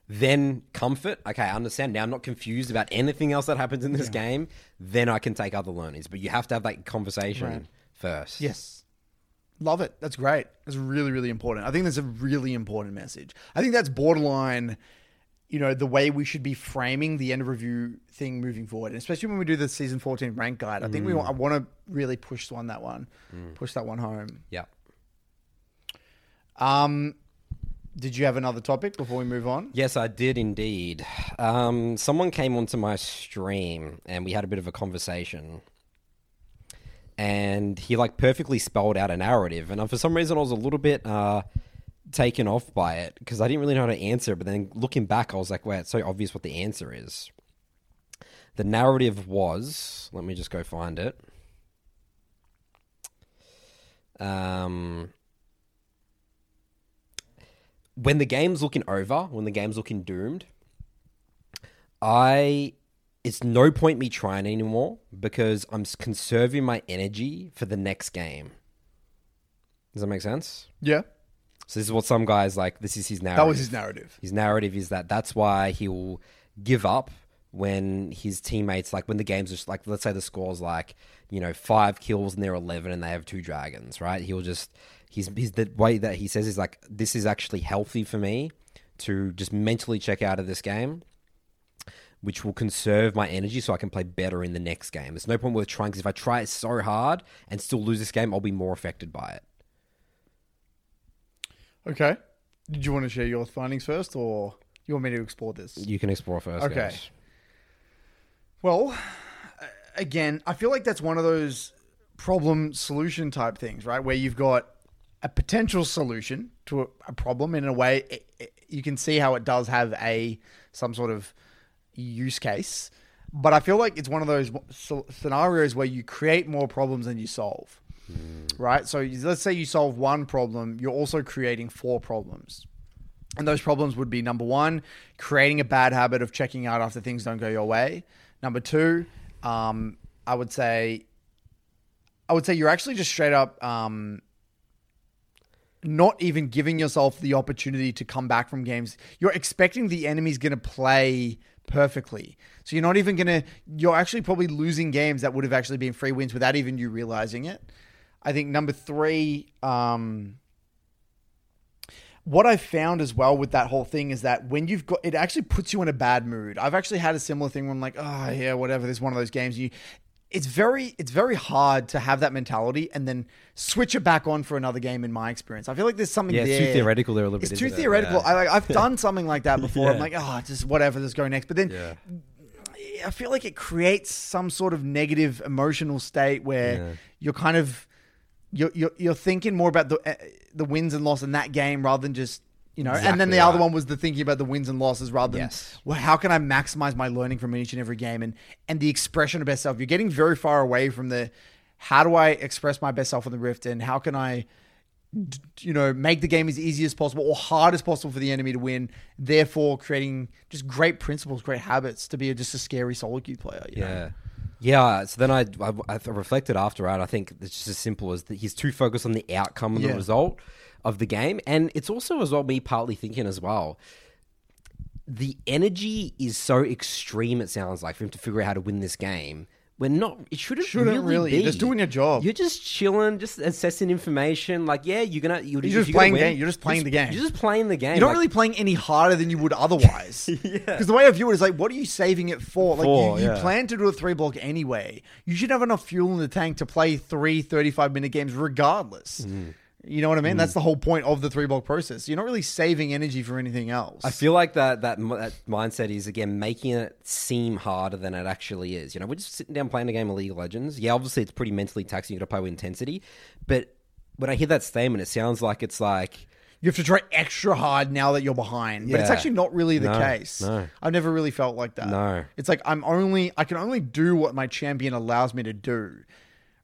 Then comfort. Okay, I understand. Now I'm not confused about anything else that happens in this game. Then I can take other learnings. But you have to have that conversation Right. first. Yes. Love it. That's great. That's really, really important. I think that's a really important message. I think that's borderline, you know, the way we should be framing the end of review thing moving forward. And especially when we do the season 14 rank guide. I think we want, I want to really push on that one, push that one home. Yeah. Um, did you have another topic before we move on? Yes, I did indeed. Um, someone came onto my stream and we had a bit of a conversation. And he like perfectly spelled out a narrative, and uh, for some reason I was a little bit uh, taken off by it because I didn't really know how to answer. But then looking back, I was like, "Wait, it's so obvious what the answer is." The narrative was. Let me just go find it. Um, when the game's looking over, when the game's looking doomed, I it's no point me trying anymore because I'm conserving my energy for the next game. Does that make sense? Yeah. So this is what some guys like. This is his narrative. That was his narrative. His narrative is that that's why he'll give up when his teammates like when the game's just like let's say the score's like you know five kills and they're 11 and they have two dragons right he'll just he's, he's the way that he says is like this is actually healthy for me to just mentally check out of this game which will conserve my energy so I can play better in the next game. There's no point worth trying because if I try it so hard and still lose this game, I'll be more affected by it. Okay. Did you want to share your findings first or you want me to explore this? You can explore first. Okay. guys. Well, again, I feel like that's one of those problem solution type things, right? Where you've got a potential solution to a, a problem in a way it, it- you can see how it does have a some sort of use case, but I feel like it's one of those scenarios where you create more problems than you solve. Right? So let's say you solve one problem, you're also creating four problems. And those problems would be number one, creating a bad habit of checking out after things don't go your way. Number two, um, I would say, I would say you're actually just straight up um, not even giving yourself the opportunity to come back from games. You're expecting the enemy's going to play perfectly. So you're not even going to, you're actually probably losing games that would have actually been free wins without even you realizing it. I think number three, um, what I found as well with that whole thing is that when you've got it actually puts you in a bad mood. I've actually had a similar thing where I'm like, oh yeah, whatever. There's one of those games you. It's very it's very hard to have that mentality and then switch it back on for another game. In my experience, I feel like there's something Yeah, it's there. too theoretical there a little It's bit. too isn't it? theoretical. Yeah. I, like, I've done something like that before. I'm like, oh, just whatever. Let's go next. But then Yeah. I feel like it creates some sort of negative emotional state where Yeah. you're kind of you're, you're you're thinking more about the uh, the wins and losses in that game rather than just you know. and then Exactly the other one was the thinking about the wins and losses rather than Yes. well, how can I maximize my learning from each and every game and and the expression of best self. You're getting very far away from the how do I express my best self in the Rift and how can I you know, make the game as easy as possible or hard as possible for the enemy to win. Therefore, creating just great principles, great habits to be a, just a scary solo queue player. You know? Yeah. Yeah, so then I, I, I reflected after, right? I think it's just as simple as that he's too focused on the outcome and Yeah. the result of the game. And it's also as well me partly thinking as well, the energy is so extreme, it sounds like, for him to figure out how to win this game. We're not, it shouldn't, Shouldn't really, really. be. Just doing your job. You're just chilling, just assessing information. Like, yeah, you're gonna, you're, You're just you're playing win, game- you're just playing the game. You're just playing the game. You're not Like, really playing any harder than you would otherwise. Yeah. Because the way I view it is like, what are you saving it for? Like, For, you, you yeah. plan to do a three block anyway. You should have enough fuel in the tank to play three 35 minute games regardless. Mm. You know what I mean? That's mm. the whole point of the three block process. You're not really saving energy for anything else. I feel like that, that that mindset is again making it seem harder than it actually is. You know, we're just sitting down playing a game of League of Legends. Yeah, obviously it's pretty mentally taxing. You got to play with intensity, but when I hear that statement, it sounds like it's like you have to try extra hard now that you're behind. But it's actually not really the No, case. no. I've never really felt like that. No. It's like I'm only I can only do what my champion allows me to do.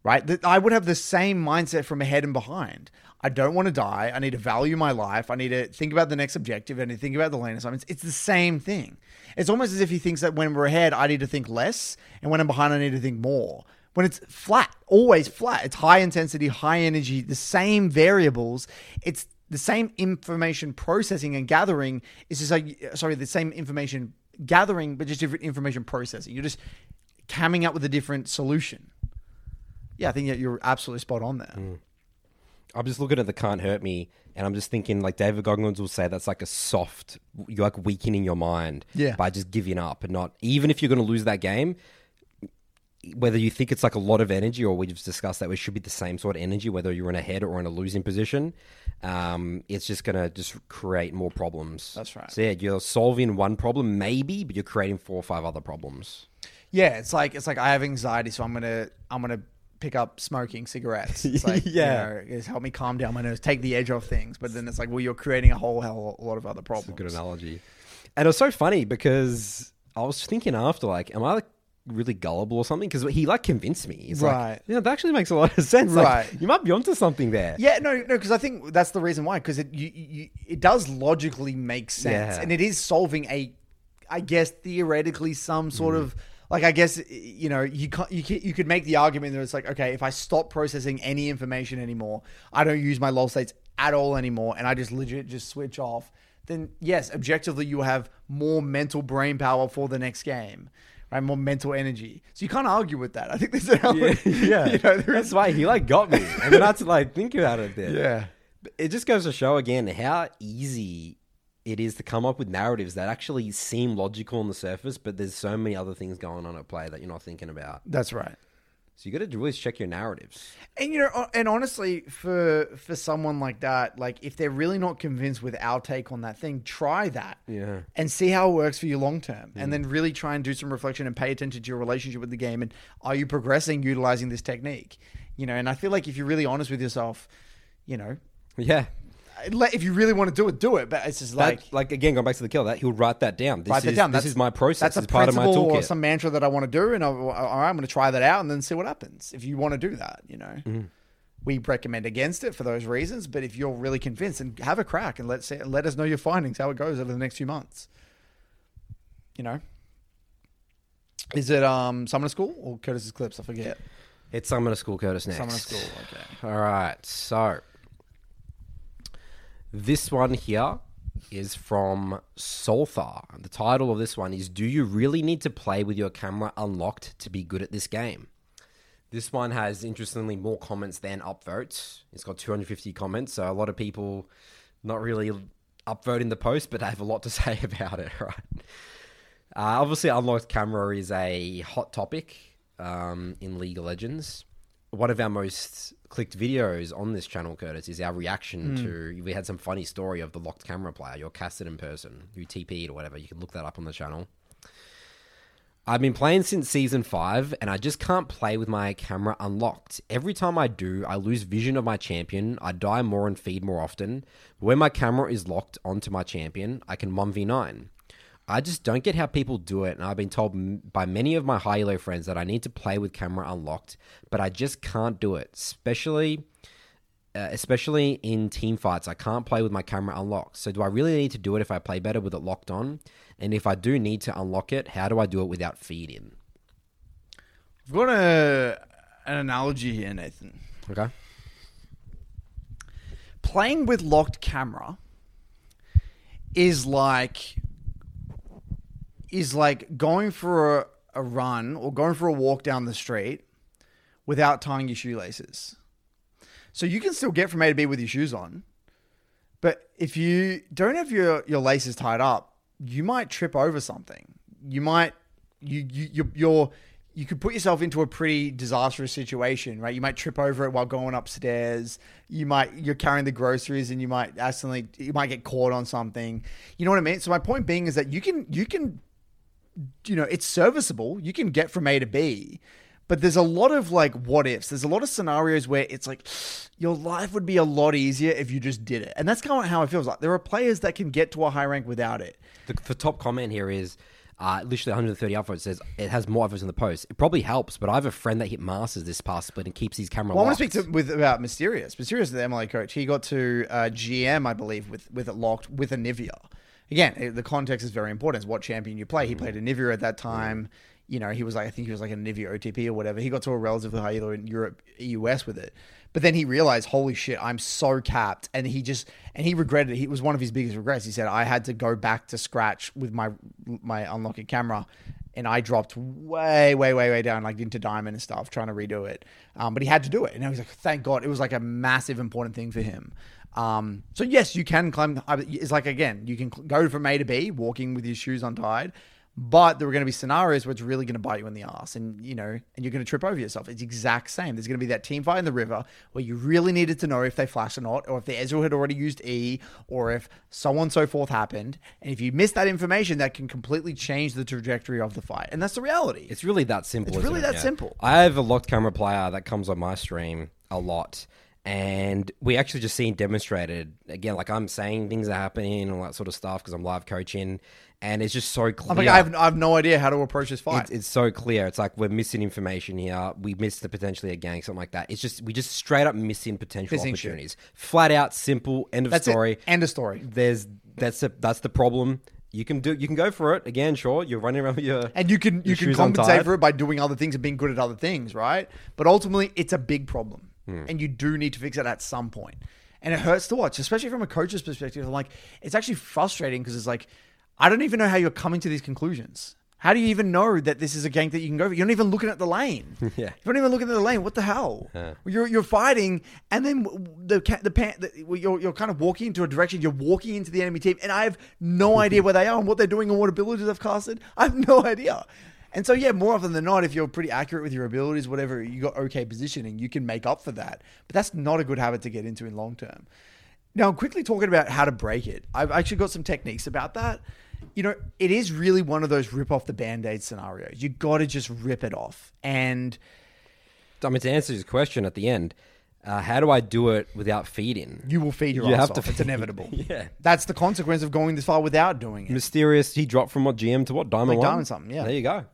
Right? That I would have the same mindset from ahead and behind. I don't want to die. I need to value my life. I need to think about the next objective and think about the lane assignments. It's the same thing. It's almost as if he thinks that when we're ahead, I need to think less, and when I'm behind, I need to think more. When it's flat, always flat. It's high intensity, high energy, the same variables. It's the same information processing and gathering. It's just like sorry, the same information gathering, but just different information processing. You're just coming up with a different solution. Yeah, I think you're absolutely spot on there. I'm just looking at the can't hurt me, and I'm just thinking like David Goggins will say that's like a soft, you're like weakening your mind Yeah. by just giving up and not even if you're going to lose that game. Whether you think it's like a lot of energy, or we just discussed that it should be the same sort of energy, whether you're in a head or in a losing position, um, it's just going to just create more problems. That's right. So yeah, you're solving one problem maybe, but you're creating four or five other problems. Yeah, it's like it's like I have anxiety, so I'm gonna I'm gonna pick up smoking cigarettes. It's like Yeah. you know, it's help me calm down my nerves, take the edge off things. But then it's like, well, you're creating a whole hell a lot of other problems. Good analogy. And it was so funny because I was thinking after, like, am I like really gullible or something? Because he like convinced me. He's Right. like, yeah, that actually makes a lot of sense. Like, Right. you might be onto something there. Yeah, no, no, because I think that's the reason why. Because it you, you, it does logically make sense, Yeah. and it is solving a, I guess theoretically some sort mm. of like I guess you know you can you can, you could make the argument that it's like okay if I stop processing any information anymore, I don't use my lull states at all anymore, and I just legit just switch off. Then yes, objectively you have more mental brain power for the next game. Right, more mental energy. So you can't argue with that. I think there's an Yeah, element, yeah. you know, that's why he like got me, I had to like think about it. There, yeah. it just goes to show again how easy it is to come up with narratives that actually seem logical on the surface, but there's so many other things going on at play that you're not thinking about. That's right. So you got to really check your narratives. And you know, and honestly, for for someone like that, like if they're really not convinced with our take on that thing, try that, Yeah. and see how it works for you long term, and hmm. then really try and do some reflection and pay attention to your relationship with the game, and are you progressing utilizing this technique? You know, and I feel like if you're really honest with yourself, you know, Yeah, if you really want to do it, do it. But it's just like like. like again going back to the kill that he'll write that down. This Write is that down. this is my process. That's a part of my principle or some mantra that I want to do, and I, I'm going to try that out and then see what happens. If you want to do that, you know, Mm-hmm. we recommend against it for those reasons. But if you're really convinced, and have a crack and let say, let us know your findings, how it goes over the next few months. You know, is it um Summoner School or Curtis's Clips? I forget. It's Summoner School Curtis next. Summoner School. Okay. All right, so this one here is from Solthar. The title of this one is Do You Really Need to Play with Your Camera Unlocked to Be Good at This Game? This one has interestingly more comments than upvotes. It's got 250 comments, so a lot of people not really upvoting the post, but I have a lot to say about it. Right. Uh, obviously, unlocked camera is a hot topic um, in League of Legends. One of our most clicked videos on this channel, Curtis, is our reaction hmm. to. We had some funny story of the locked camera player, your casted in person, who TP'd or whatever. You can look that up on the channel. I've been playing since season 5 and I just can't play with my camera unlocked. Every time I do, I lose vision of my champion, I die more and feed more often. But when my camera is locked onto my champion, I can 1v9. I just don't get how people do it, and I've been told m- by many of my high elo friends that I need to play with camera unlocked, but I just can't do it, especially uh, especially in team fights. I can't play with my camera unlocked. So, do I really need to do it if I play better with it locked on? And if I do need to unlock it, how do I do it without feed in? I've got a an analogy here, Nathan. Okay. Playing with locked camera is like is like going for a, a run or going for a walk down the street without tying your shoelaces. So you can still get from A to B with your shoes on, but if you don't have your, your laces tied up, you might trip over something. You might you you you you're you could put yourself into a pretty disastrous situation, right? You might trip over it while going upstairs. You might you're carrying the groceries and you might accidentally you might get caught on something. You know what I mean? So my point being is that you can you can you know, it's serviceable. You can get from A to B. But there's a lot of like what ifs. There's a lot of scenarios where it's like your life would be a lot easier if you just did it. And that's kind of how it feels like. There are players that can get to a high rank without it. The, the top comment here is uh, literally 130 upvotes says it has more upvotes in the post. It probably helps, but I have a friend that hit masters this past split and keeps his camera. Well, I want to speak to with about Mysterious. Mysterious is the MLA coach. He got to uh, GM, I believe, with with it locked with Anivia. Again, it- the context is very important. It's what champion you play. He played Anivia at that time. You know, he was like I think he was like Anivia OTP or whatever. He got to a relatively high elo in Europe, US with it. But then he realized, holy shit, I'm so capped, and he just and he regretted it. He it was one of his biggest regrets. He said, I had to go back to scratch with my my unlocking camera and I dropped way, way, way, way down, like into diamond and stuff, trying to redo it. Um, but he had to do it, and I was like, thank God, it was like a massive, important thing for him. Um, so yes, you can climb. It's like again, you can go from A to B, walking with your shoes untied. But there are going to be scenarios where it's really going to bite you in the ass, and you know, and you're going to trip over yourself. It's the exact same. There's going to be that team fight in the river where you really needed to know if they flashed or not, or if the Ezreal had already used E, or if so on and so forth happened. And if you miss that information, that can completely change the trajectory of the fight. And that's the reality. It's really that simple. It's really it? that simple. I have a locked camera player that comes on my stream a lot. And we actually just seen demonstrated again, like I'm saying things are happening and all that sort of stuff because I'm live coaching, and it's just so clear. I'm like, I have, I have no idea how to approach this fight. it's, it's so clear. It's like we're missing information here. We missed the potentially a gang, something like that. It's just we just straight up missing potential Missing shit. opportunities. Flat out, simple. End of that's story. it. End of story. There's that's a, that's the problem. You can do you can go for it again. Sure, you're running around with your And you can you can compensate untied. for it by doing other things and being good at other things, right? But ultimately, it's a big problem, Hmm. and you do need to fix it at some point. And it hurts to watch, especially from a coach's perspective. I'm like, it's actually frustrating because it's like, I don't even know how you're coming to these conclusions. How do you even know that this is a gank that you can go for? You're not even looking at the lane. Yeah. You're not even looking at the lane. What the hell? You're you're fighting, and then the ca- the, pan, the you're you're kind of walking into a direction. You're walking into the enemy team, and I have no idea where they are and what they're doing and what abilities they've casted. I have no idea. And so, yeah, more often than not, if you're pretty accurate with your abilities, whatever, you got okay positioning, you can make up for that. But that's not a good habit to get into in long term. Now, I'm quickly talking about how to break it, I've actually got some techniques about that. You know, it is really one of those rip off the band aid scenarios. You got to just rip it off. And I mean, to answer his question at the end, uh, how do I do it without feeding? you will feed your You ass have off. to It's inevitable. Yeah. That's the consequence of going this far without doing it. Mysterious. He dropped from what GM to what diamond Like diamond something, yeah. There you go.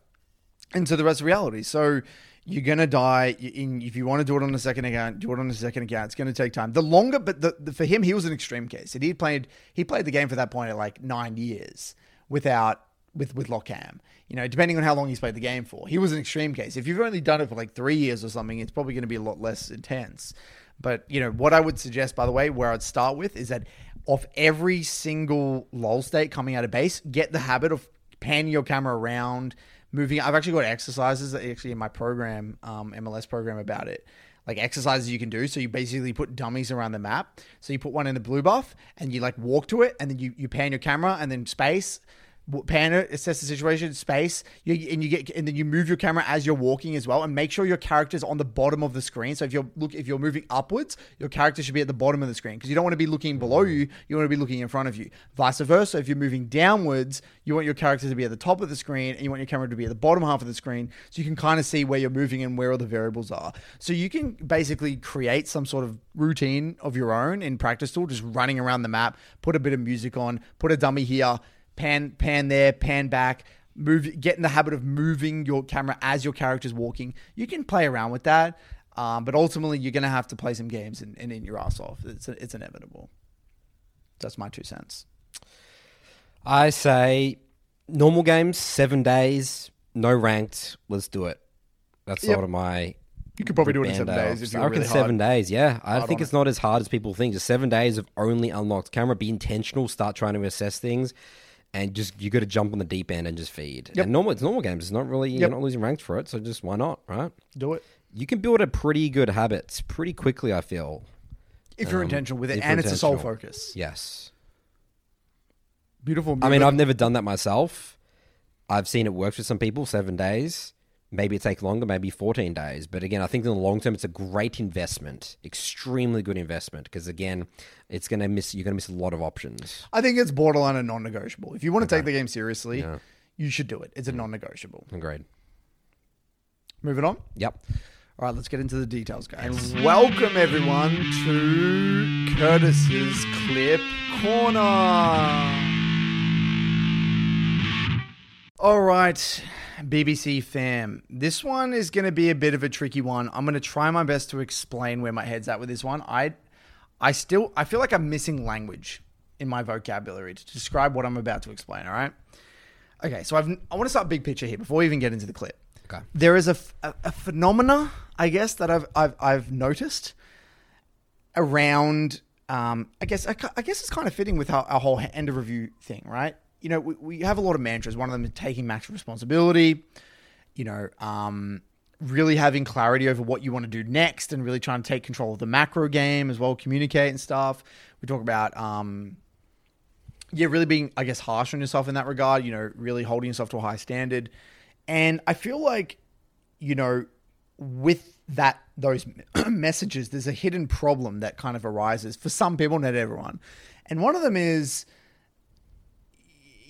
Into the rest of reality. So you're gonna die. In if you want to do it on a second account, do it on a second account. It's gonna take time. The longer, but the, the, for him, he was an extreme case. And he played he played the game for that point at like nine years without with with Lockcam. You know, depending on how long he's played the game for, he was an extreme case. If you've only done it for like three years or something, it's probably to be a lot less intense. But you know, what I would suggest, by the way, where I'd start with is that off every single lull state coming out of base, get the habit of panning your camera around, moving. I've actually got exercises that actually in my program, um, MLS program about it. like exercises you can do. So you basically put dummies around the map. So you put one in the blue buff and you like walk to it and then you, you pan your camera and then space pan it, assess the situation, space, you, and you get, and then you move your camera as you're walking as well, and make sure your character's on the bottom of the screen. So if you're look, if you're moving upwards, your character should be at the bottom of the screen because you don't want to be looking below mm. you. You want to be looking in front of you. Vice versa, if you're moving downwards, you want your character to be at the top of the screen, and you want your camera to be at the bottom half of the screen, so you can kind of see where you're moving and where all the variables are. So you can basically create some sort of routine of your own in practice tool, just running around the map, put a bit of music on, put a dummy here pan pan there, pan back, move get in the habit of moving your camera as your character's walking. You can play around with that. Um, but ultimately you're gonna have to play some games and, and in your ass off. It's it's inevitable. That's my two cents. I say normal games, seven days, no ranked. Let's do it. That's Yep. sort of my. You could probably do it in seven days if I reckon really seven hard. days. Yeah, I think it's not as hard as people think. Just seven days of only unlocked camera. Be intentional. Start trying to assess things, and just you got to jump on the deep end and just feed. Yep. And normal, it's normal games. It's not really you're not losing ranked for it. So just why not? Right? Do it. You can build a pretty good habits pretty quickly. I feel. If you're Um, intentional with it and it's a sole focus. Yes. Beautiful. I mean, I've never done that myself. I've seen it work for some people, seven days. Maybe it takes longer, maybe 14 days. But again, I think in the long term, it's a great investment, extremely good investment. Because again, it's going to miss, you're going to miss a lot of options. I think it's borderline and non-negotiable. If you want to take the game seriously, you should do it. It's a mm. non-negotiable. Agreed. Moving on. Yep. All right, let's get into the details, guys. And welcome everyone to Curtis's Clip Corner. All right, BBC fam. This one is going to be a bit of a tricky one. I'm going to try my best to explain where my head's at with this one. I, I still I feel like I'm missing language in my vocabulary to describe what I'm about to explain. All right. Okay, so I've, I want to start big picture here before we even get into the clip. Okay. there is a phenomena, I guess, that I've I've, I've noticed around. Um, I guess I, I guess it's kind of fitting with our, our whole end of review thing, right? You know, we, we have a lot of mantras. One of them is taking max responsibility. You know, um, really having clarity over what you want to do next, and really trying to take control of the macro game as well, communicate and stuff. We talk about um, yeah, really being, I guess, harsh on yourself in that regard, you know, really holding yourself to a high standard. And I feel like, you know, with that, those messages, there's a hidden problem that kind of arises for some people, not everyone. And one of them is,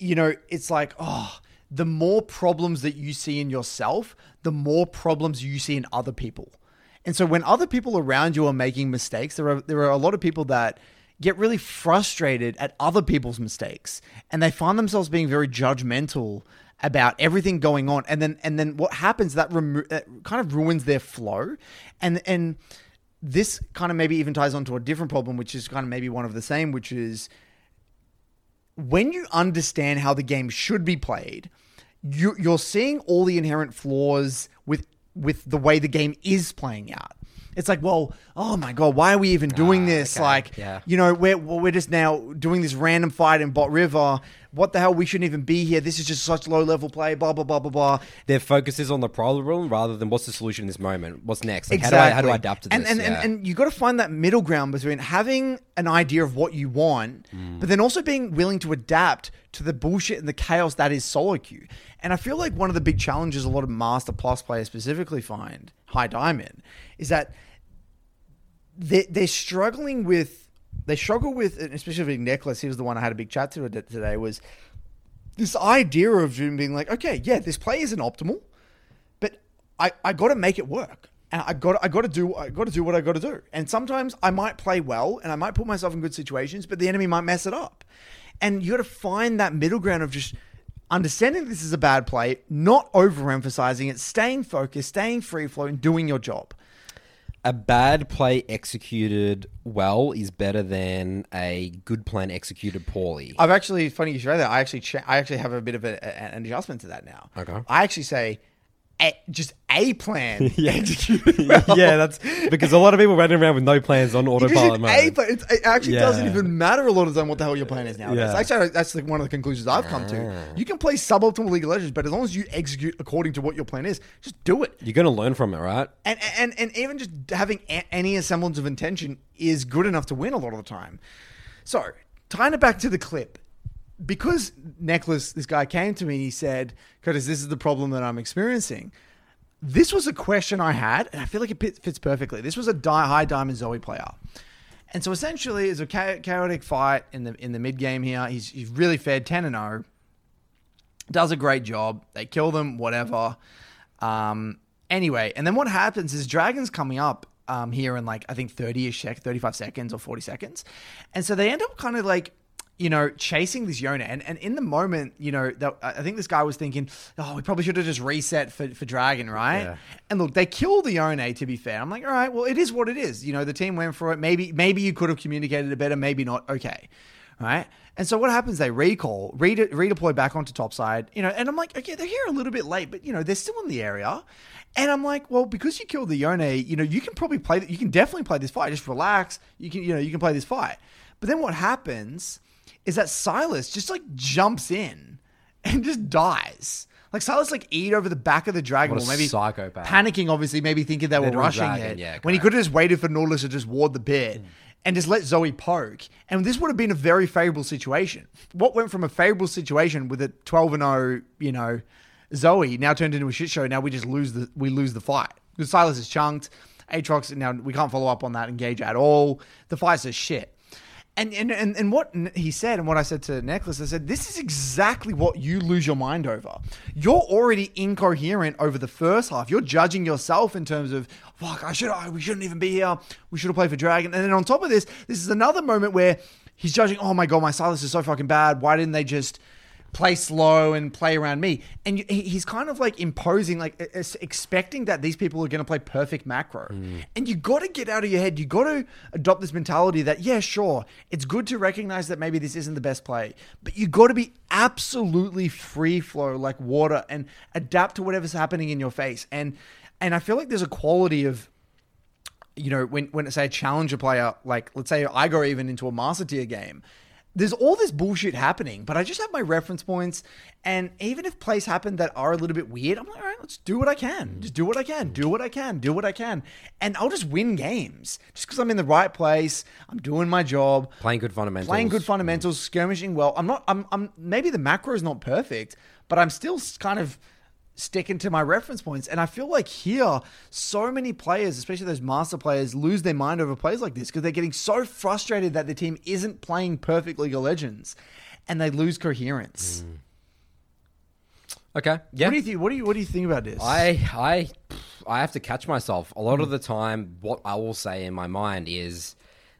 you know, it's like, oh, the more problems that you see in yourself, the more problems you see in other people. And so when other people around you are making mistakes, there are there are a lot of people that get really frustrated at other people's mistakes and they find themselves being very judgmental about everything going on and then and then what happens that, remo- that kind of ruins their flow and and this kind of maybe even ties on to a different problem which is kind of maybe one of the same which is when you understand how the game should be played, you, you're seeing all the inherent flaws with with the way the game is playing out. It's like, well, oh my god, why are we even doing ah, this? okay, Like, yeah. you know, we're we're just now doing this random fight in Bot River. What the hell? We shouldn't even be here. This is just such low level play. Blah blah blah blah blah. Their focus is on the problem rather than what's the solution in this moment. What's next? Like, how, do I, how do I adapt to this? And and, Yeah. and, and you got to find that middle ground between having an idea of what you want, Mm. but then also being willing to adapt to the bullshit and the chaos that is solo queue. And I feel like one of the big challenges a lot of Master Plus players specifically find, High Diamond, is that they they're struggling with they struggle with especially with Necklace. He was the one I had a big chat to today. Was this idea of Zoom being like, okay, yeah, this play isn't optimal, but I, I got to make it work. And I got I got to do I got to do what I got to do. And sometimes I might play well and I might put myself in good situations, but the enemy might mess it up. And you got to find that middle ground of just understanding this is a bad play, not overemphasizing it, staying focused, staying free flow, and doing your job. A bad play executed well is better than a good plan executed poorly. I've actually funny you should say that. I actually cha- I actually have a bit of a, a- an adjustment to that now. Okay. I actually say a, just a plan well. yeah, that's because a lot of people running around with no plans on autopilot hit a mode. plan. It actually doesn't even matter a lot of the time what the hell your plan is nowadays. Yeah. Actually, that's like one of the conclusions I've come to. Ah. You can play suboptimal League of Legends, but as long as you execute according to what your plan is, just do it. You're going to learn from it, right? And and and even just having a- any semblance of intention is good enough to win a lot of the time. So tying it back to the clip, because Necklace, this guy came to me and he said, "Curtis, this is the problem that I'm experiencing." This was a question I had, and I feel like it fits perfectly. This was a high diamond Zoe player, and so essentially, it's a cha- chaotic fight in the in the mid game here. He's he's really fed ten and zero does a great job. They kill them, whatever. Um, anyway, and then what happens is Dragon's coming up um, here in like I think thirty ish sec, thirty five seconds or forty seconds, and so they end up kind of like. You know, chasing this Yone, and, and in the moment, you know, that, I think this guy was thinking, "Oh, we probably should have just reset for, for Dragon, right?" Yeah. And look, they killed the Yone. To be fair, I'm like, all right, well, it is what it is. You know, the team went for it. Maybe, maybe you could have communicated it better. Maybe not. Okay, right? And so what happens? They recall, rede- redeploy back onto topside, you know, and I'm like, okay, they're here a little bit late, but you know, they're still in the area. And I'm like, well, because you killed the Yone, you know, you can probably play, you can definitely play this fight. Just relax. You can, you know, you can play this fight. But then what happens is that Sylas just like jumps in and just dies. Like Sylas like eat over the back of the dragon, or maybe psychopath. panicking, obviously, maybe thinking they were They're rushing dragon, it. yeah, when he correct. could have just waited for Nautilus to just ward the pit hmm. and just let Zoe poke. And this would have been a very favorable situation. What went from a favorable situation with a 12 and 0, you know, Zoe now turned into a shit show. Now we just lose the we lose the fight. Because Sylas is chunked. Aatrox now we can't follow up on that engage at all. The fight's a shit. And, and, and, and what he said and what I said to Necklace, I said, this is exactly what you lose your mind over. You're already incoherent over the first half. You're judging yourself in terms of, fuck, I should, I, we shouldn't even be here. We should have played for Dragon. And then on top of this, this is another moment where he's judging, oh my God, my Sylas is so fucking bad. Why didn't they just play slow and play around me. And he's kind of like imposing, like expecting that these people are going to play perfect macro. Mm. And you got to get out of your head. You got to adopt this mentality that, yeah, sure, it's good to recognize that maybe this isn't the best play, but you got to be absolutely free flow like water and adapt to whatever's happening in your face. And and I feel like there's a quality of you know, when when say a challenger player, like let's say I go even into a master tier game, there's all this bullshit happening, but I just have my reference points, and even if plays happen that are a little bit weird, I'm like, all right, let's do what I can, just do what I can, do what I can, do what I can, and I'll just win games just because I'm in the right place, I'm doing my job, Playing good fundamentals. playing good fundamentals, skirmishing well. I'm not. I'm. I'm. Maybe the macro is not perfect, but I'm still kind of sticking to my reference points. And I feel like here, so many players, especially those master players, lose their mind over plays like this because they're getting so frustrated that the team isn't playing perfect League of Legends, and they lose coherence. Mm. Okay. Yeah. What do you think? What do you What do you think about this? I I I have to catch myself. A lot of the time, what I will say in my mind is,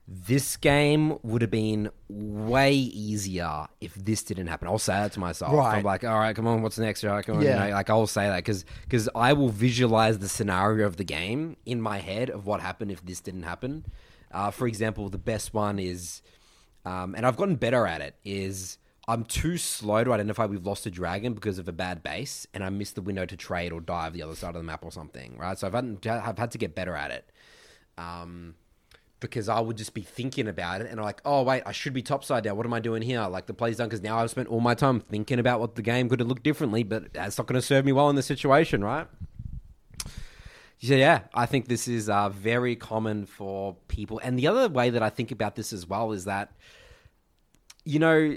this game would have been way easier if this didn't happen. I'll say that to myself. Right. I'm like, all right, come on, what's next? All right, come on. Yeah. You know, like I'll say that because I will visualize the scenario of the game in my head of what happened if this didn't happen. Uh, for example, the best one is, um, and I've gotten better at it. Is I'm too slow to identify we've lost a dragon because of a bad base, and I missed the window to trade or dive the other side of the map or something, right? So I've had, I've had to get better at it. Um, because I would just be thinking about it and I'm like, oh, wait, I should be topside now. What am I doing here? Like the play's done because now I've spent all my time thinking about what the game could have looked differently, but that's not going to serve me well in the situation, right? So yeah, I think this is uh, very common for people. And the other way that I think about this as well is that, you know,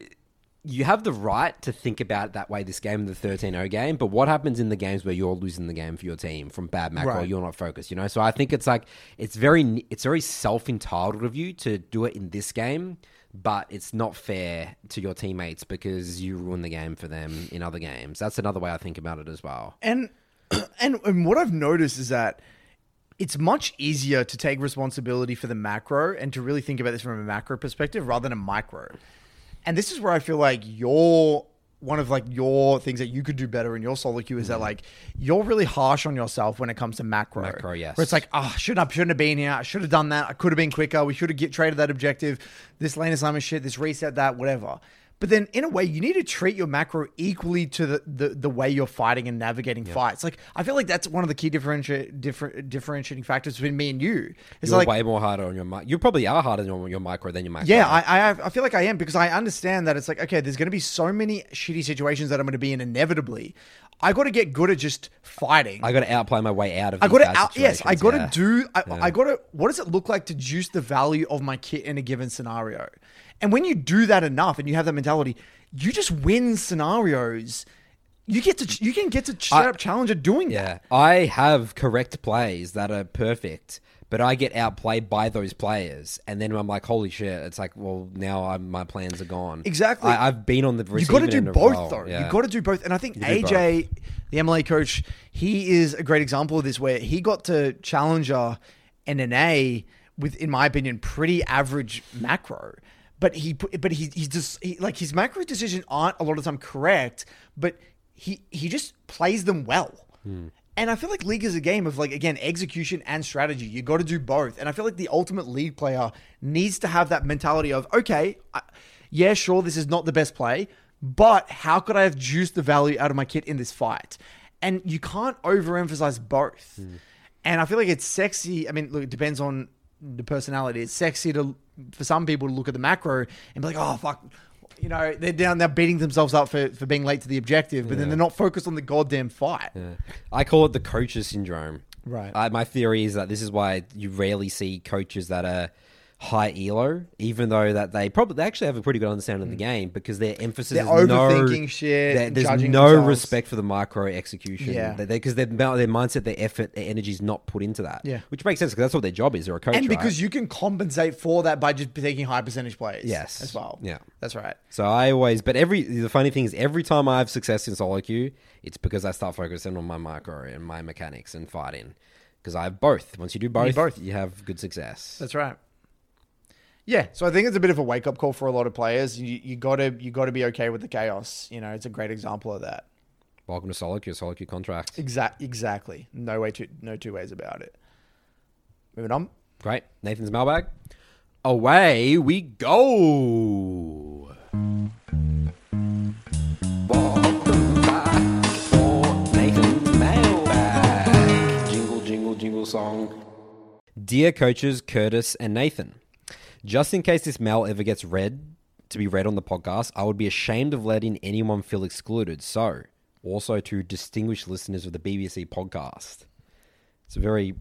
you have the right to think about it that way this game, the 13-0 game, but what happens in the games where you're losing the game for your team from bad macro, Right. you're not focused, you know? So I think it's like, it's very, it's very self-entitled of you to do it in this game, but it's not fair to your teammates because you ruin the game for them in other games. That's another way I think about it as well. And, and and what I've noticed is that it's much easier to take responsibility for the macro and to really think about this from a macro perspective rather than a micro. And this is where I feel like your one of like your things that you could do better in your solo queue is that mm-hmm. like you're really harsh on yourself when it comes to macro. Macro, yes. Where it's like, oh, shouldn't I shouldn't have been here. I should have done that. I could have been quicker. We should have get traded that objective. This lane assignment shit. This reset that. Whatever. But then, in a way, you need to treat your macro equally to the, the, the way you're fighting and navigating fights. Like, I feel like that's one of the key differenti- different, differentiating factors between me and you. It's You're like, way more harder on your mic. You probably are harder on your micro than your macro. yeah, I, I I feel like I am because I understand that it's like okay, there's going to be so many shitty situations that I'm going to be in inevitably. I got to get good at just fighting. I got to outplay my way out of. I got to out. Yes, I got to yeah. do. I, I got to. What does it look like to juice the value of my kit in a given scenario? And when you do that enough, and you have that mentality, you just win scenarios. You get to. You can get to straight up challenge at doing that. Yeah, I have correct plays that are perfect, but I get outplayed by those players, and then I'm like, "Holy shit!" It's like, well, now I'm, my plans are gone. Exactly. I, I've been on the. You got to do both, role, though. yeah. You got to do both, and I think AJ, the MLA coach, he is a great example of this, where he got to challenger and an A with, in my opinion, pretty average macro. But he, but he, he's just he, like his macro decisions aren't a lot of the time correct, but he he just plays them well. Hmm. And I feel like league is a game of like again execution and strategy. You got to do both, and I feel like the ultimate league player needs to have that mentality of okay, I, yeah, sure, this is not the best play, but how could I have juiced the value out of my kit in this fight? And you can't overemphasize both. Hmm. And I feel like it's sexy. I mean, look, it depends on the personality. It's sexy to for some people to look at the macro and be like, oh fuck. You know, they're down there beating themselves up for, for being late to the objective, but then they're not focused on the goddamn fight. I call it the coaches syndrome. Right. I, my theory is that this is why you rarely see coaches that are high elo, even though that they probably they actually have a pretty good understanding of the game because their emphasis Mm. They're is no, shit, There's no themselves. respect for the micro execution. Yeah. because their their mindset, their effort, their energy is not put into that. Yeah. which makes sense because that's what their job is. They're a coach, and right? because you can compensate for that by just taking high percentage plays. Yes. as well. Yeah. that's right. So I always, but every the funny thing is, every time I have success in solo queue, it's because I start focusing on my micro and my mechanics and fighting. Because I have both. Once you do both, both. you have good success. That's right. Yeah, so I think it's a bit of a wake up call for a lot of players. You, you gotta you gotta be okay with the chaos. You know, it's a great example of that. Welcome to solo queue, solo contract. Exact, exactly. No way to no two ways about it. Moving on. Great. Nathan's mailbag. Away we go. Welcome back for Nathan's mailbag. Jingle, jingle, jingle song. Dear coaches Curtis and Nathan, just in case this mail ever gets read to be read on the podcast, I would be ashamed of letting anyone feel excluded. So, also to distinguished listeners of the BBC podcast. It's a very,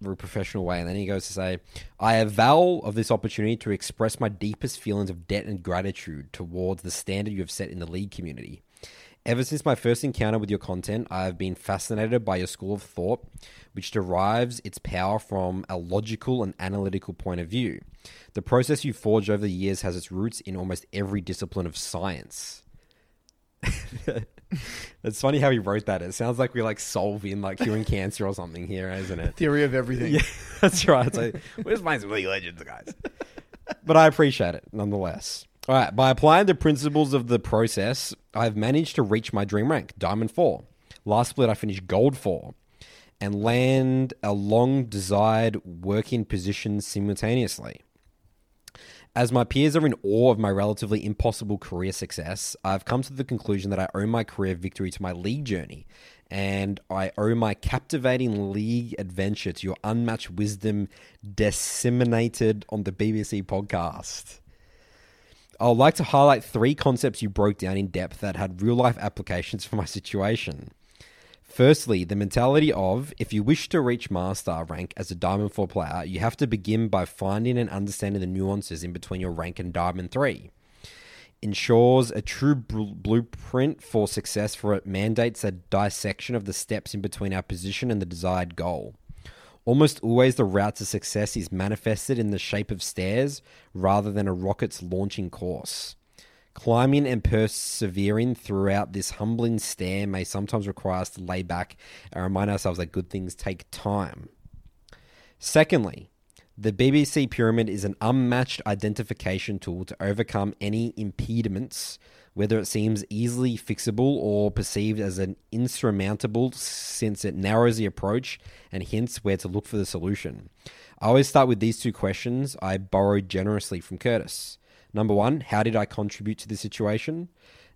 very professional way. And then he goes to say, I avail of this opportunity to express my deepest feelings of debt and gratitude towards the standard you have set in the league community. Ever since my first encounter with your content, I have been fascinated by your school of thought, which derives its power from a logical and analytical point of view. The process you forged over the years has its roots in almost every discipline of science. it's funny how he wrote that. It sounds like we're like solving, like curing cancer or something here, isn't it? Theory of everything. Yeah, that's right. It's like, we're just playing some League Legends, guys. But I appreciate it nonetheless. All right, by applying the principles of the process, I've managed to reach my dream rank, Diamond 4. Last split, I finished Gold 4 and land a long desired working position simultaneously. As my peers are in awe of my relatively impossible career success, I've come to the conclusion that I owe my career victory to my league journey, and I owe my captivating league adventure to your unmatched wisdom disseminated on the BBC podcast. I would like to highlight three concepts you broke down in depth that had real life applications for my situation. Firstly, the mentality of if you wish to reach master rank as a Diamond 4 player, you have to begin by finding and understanding the nuances in between your rank and Diamond 3. Ensures a true bl- blueprint for success, for it mandates a dissection of the steps in between our position and the desired goal. Almost always, the route to success is manifested in the shape of stairs rather than a rocket's launching course. Climbing and persevering throughout this humbling stair may sometimes require us to lay back and remind ourselves that good things take time. Secondly, the BBC Pyramid is an unmatched identification tool to overcome any impediments, whether it seems easily fixable or perceived as an insurmountable, since it narrows the approach and hints where to look for the solution. I always start with these two questions I borrowed generously from Curtis. Number one, how did I contribute to the situation?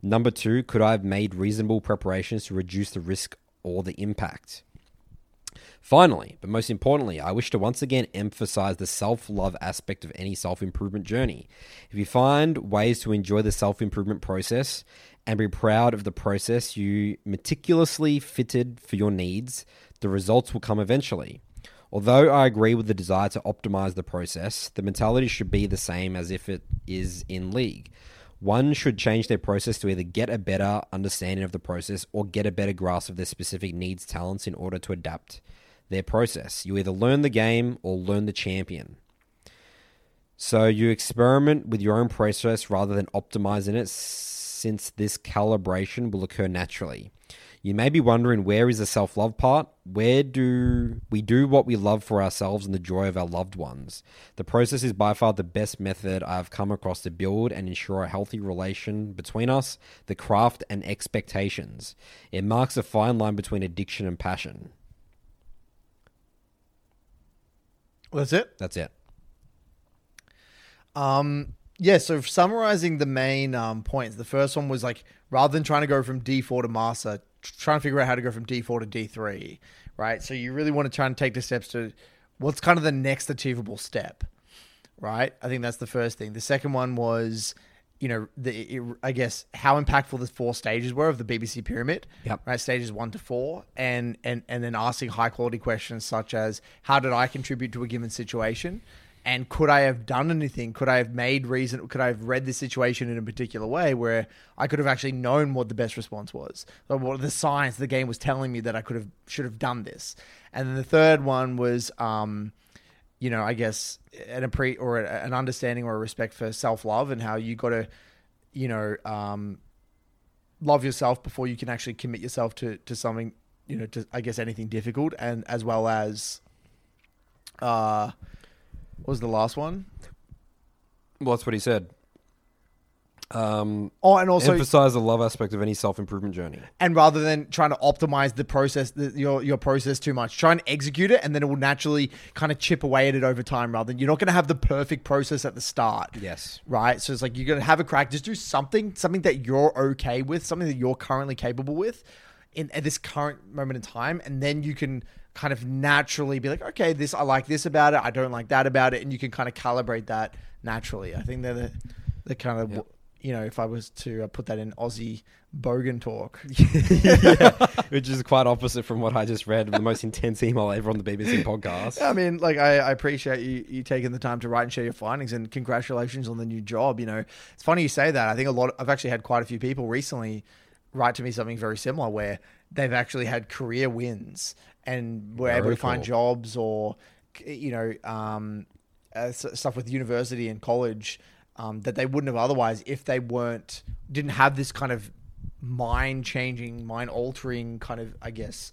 Number two, could I have made reasonable preparations to reduce the risk or the impact? Finally, but most importantly, I wish to once again emphasize the self love aspect of any self improvement journey. If you find ways to enjoy the self improvement process and be proud of the process you meticulously fitted for your needs, the results will come eventually. Although I agree with the desire to optimize the process, the mentality should be the same as if it is in league. One should change their process to either get a better understanding of the process or get a better grasp of their specific needs, talents in order to adapt their process. You either learn the game or learn the champion. So you experiment with your own process rather than optimizing it, since this calibration will occur naturally. You may be wondering where is the self love part? Where do we do what we love for ourselves and the joy of our loved ones? The process is by far the best method I've come across to build and ensure a healthy relation between us, the craft, and expectations. It marks a fine line between addiction and passion. That's it. That's it. Um, yeah, so summarizing the main um, points, the first one was like rather than trying to go from D4 to master, trying to figure out how to go from D4 to D3, right? So you really want to try and take the steps to what's kind of the next achievable step, right? I think that's the first thing. The second one was, you know, the it, I guess how impactful the four stages were of the BBC pyramid, Yep. right? Stages one to four, and and and then asking high quality questions such as how did I contribute to a given situation, and could I have done anything? Could I have made reason? Could I have read the situation in a particular way where I could have actually known what the best response was, or what the science the game was telling me that I could have should have done this? And then the third one was. Um, you know, I guess an appre or an understanding or a respect for self love and how you got to, you know, um, love yourself before you can actually commit yourself to to something, you know, to I guess anything difficult, and as well as, uh, what was the last one? Well, that's what he said. Um, Oh, and also, emphasize the love aspect of any self improvement journey. and rather than trying to optimize the process, the, your your process too much, try and execute it, and then it will naturally kind of chip away at it over time. Rather than you're not going to have the perfect process at the start. Yes. right? So it's like you're gonna have a crack. Just do something, something that you're okay with, something that you're currently capable with, in at this current moment in time, and then you can kind of naturally be like, okay, this I like this about it, I don't like that about it, and you can kind of calibrate that naturally. I think they're the, the kind of Yep. You know, if I was to uh, put that in Aussie bogan talk, Which is quite opposite from what I just read, the most intense email ever on the BBC podcast. I mean, like I, I appreciate you you taking the time to write and share your findings, and congratulations on the new job. You know, it's funny you say that. I think a lot. I've actually had quite a few people recently write to me something very similar, where they've actually had career wins and were able Very to find jobs or you know um, uh, stuff with university and college um, that they wouldn't have otherwise if they weren't didn't have this kind of mind changing, mind altering kind of I guess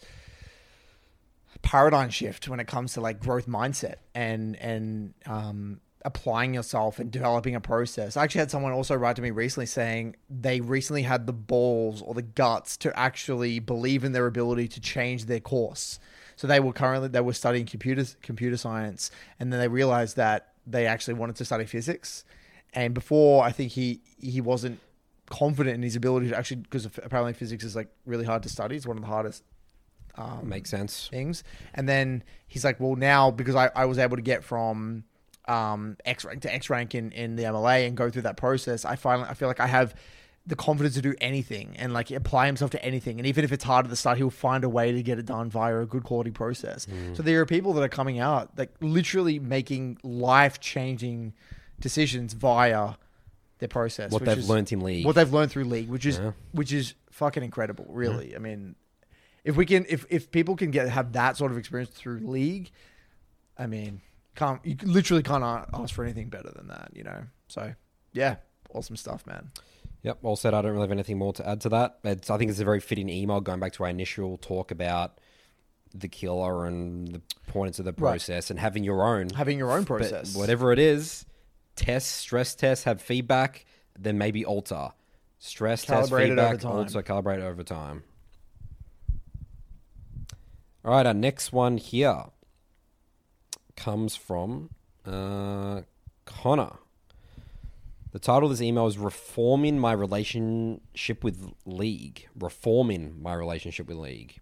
paradigm shift when it comes to like growth mindset and and um, applying yourself and developing a process. I actually had someone also write to me recently saying they recently had the balls or the guts to actually believe in their ability to change their course. So they were currently they were studying computer computer science, and then they realized that they actually wanted to study physics. And before, I think he he wasn't confident in his ability to actually because apparently physics is like really hard to study. It's one of the hardest um, Makes sense. things. And then he's like, well, now because I, I was able to get from um, X rank to X rank in, in the MLA and go through that process, I finally I feel like I have the confidence to do anything and like apply himself to anything. And even if it's hard at the start, he'll find a way to get it done via a good quality process. So there are people that are coming out like literally making life changing decisions via their process. What which they've is- learnt in league. What they've learned through league, which is Yeah. which is fucking incredible, really. I mean, if we can if if people can get have that sort of experience through league, I mean, can't you literally can't ask for anything better than that, you know. So yeah, awesome stuff, man. Yep, all said. I don't really have anything more to add to that. It's, I think it's a very fitting email going back to our initial talk about the killer and the points of the Right. process and having your own. Having your own But process, whatever it is, test, stress test, have feedback, then maybe alter. Stress test, feedback, alter, calibrate over time. All right, our next one here comes from uh, Connor. The title of this email is Reforming My Relationship with League. Reforming My Relationship with League.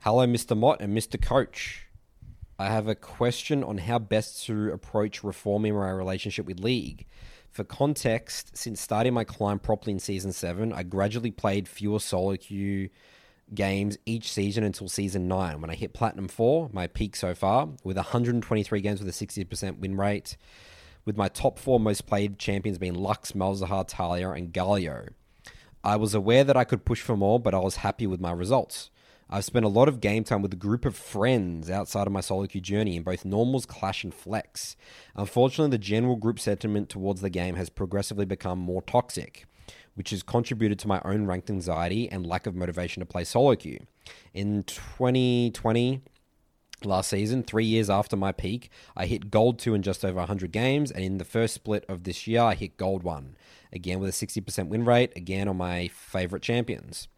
Hello, Mr. Mott and Mr. Coach. I have a question on how best to approach reforming my relationship with League. For context, since starting my climb properly in Season 7, I gradually played fewer solo queue games each season until Season 9, when I hit Platinum 4, my peak so far, with 123 games with a 60% win rate, with my top four most played champions being Lux, Malzahar, Taliyah, and Galio. I was aware that I could push for more, but I was happy with my results. I've spent a lot of game time with a group of friends outside of my solo queue journey in both normals, clash, and flex. Unfortunately, the general group sentiment towards the game has progressively become more toxic, which has contributed to my own ranked anxiety and lack of motivation to play solo queue. In 2020, last season, three years after my peak, I hit gold 2 in just over 100 games, and in the first split of this year, I hit gold 1, again with a 60% win rate, again on my favorite champions.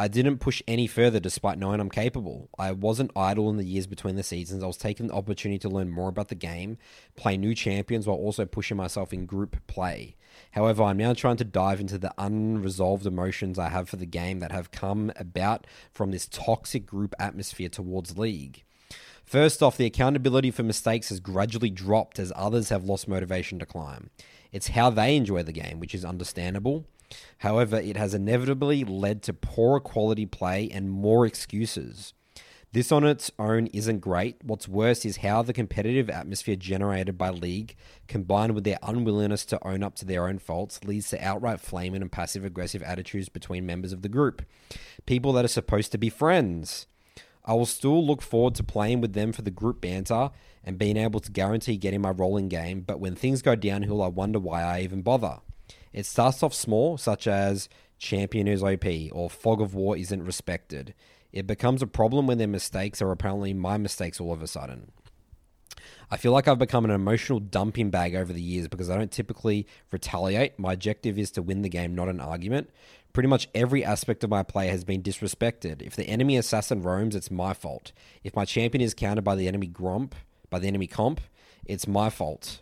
I didn't push any further despite knowing I'm capable. I wasn't idle in the years between the seasons. I was taking the opportunity to learn more about the game, play new champions while also pushing myself in group play. However, I'm now trying to dive into the unresolved emotions I have for the game that have come about from this toxic group atmosphere towards League. First off, the accountability for mistakes has gradually dropped as others have lost motivation to climb. It's how they enjoy the game, which is understandable. However, it has inevitably led to poorer quality play and more excuses. This on its own isn't great. What's worse is how the competitive atmosphere generated by League, combined with their unwillingness to own up to their own faults, leads to outright flaming and passive aggressive attitudes between members of the group. People that are supposed to be friends. I will still look forward to playing with them for the group banter and being able to guarantee getting my rolling game, but when things go downhill, I wonder why I even bother. It starts off small, such as champion is OP or fog of war isn't respected. It becomes a problem when their mistakes are apparently my mistakes all of a sudden. I feel like I've become an emotional dumping bag over the years because I don't typically retaliate. My objective is to win the game, not an argument. Pretty much every aspect of my play has been disrespected. If the enemy assassin roams, it's my fault. If my champion is countered by the enemy gromp, by the enemy comp, it's my fault.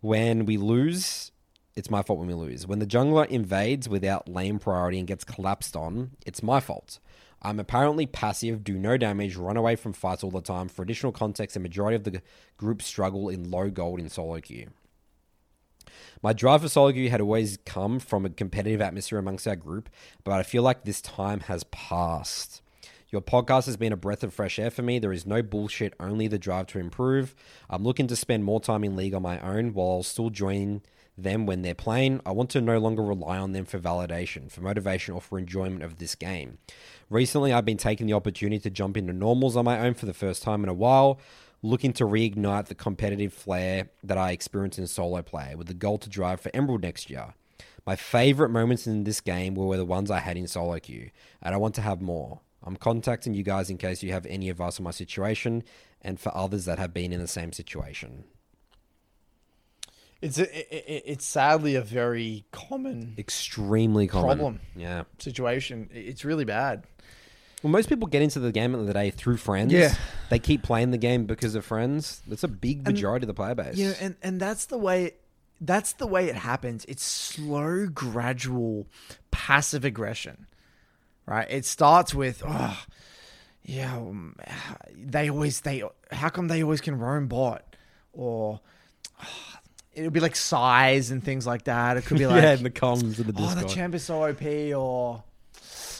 When we lose, it's my fault when we lose. When the jungler invades without lane priority and gets collapsed on, it's my fault. I'm apparently passive, do no damage, run away from fights all the time. For additional context, the majority of the group struggle in low gold in solo queue. My drive for solo queue had always come from a competitive atmosphere amongst our group, but I feel like this time has passed. Your podcast has been a breath of fresh air for me. There is no bullshit, only the drive to improve. I'm looking to spend more time in league on my own while still joining them when they're playing. I want to no longer rely on them for validation, for motivation, or for enjoyment of this game. Recently, I've been taking the opportunity to jump into normals on my own for the first time in a while, looking to reignite the competitive flair that I experienced in solo play with the goal to drive for Emerald next year. My favorite moments in this game were the ones I had in solo queue, and I want to have more. I'm contacting you guys in case you have any advice on my situation and for others that have been in the same situation. It's a, it, it's sadly a very common Extremely common. Problem. Yeah. situation. It's really bad. Well, most people get into the game at the of the day through friends. Yeah. They keep playing the game because of friends. That's a big majority of the player base. Yeah, and and that's the way that's the way it happens. It's slow, gradual, passive aggression. Right? It starts with oh, yeah, um, they always they how come they always can roam bot or oh, it'll be like size and things like that. It could be like yeah, in the comms of the oh, the champ is so OP or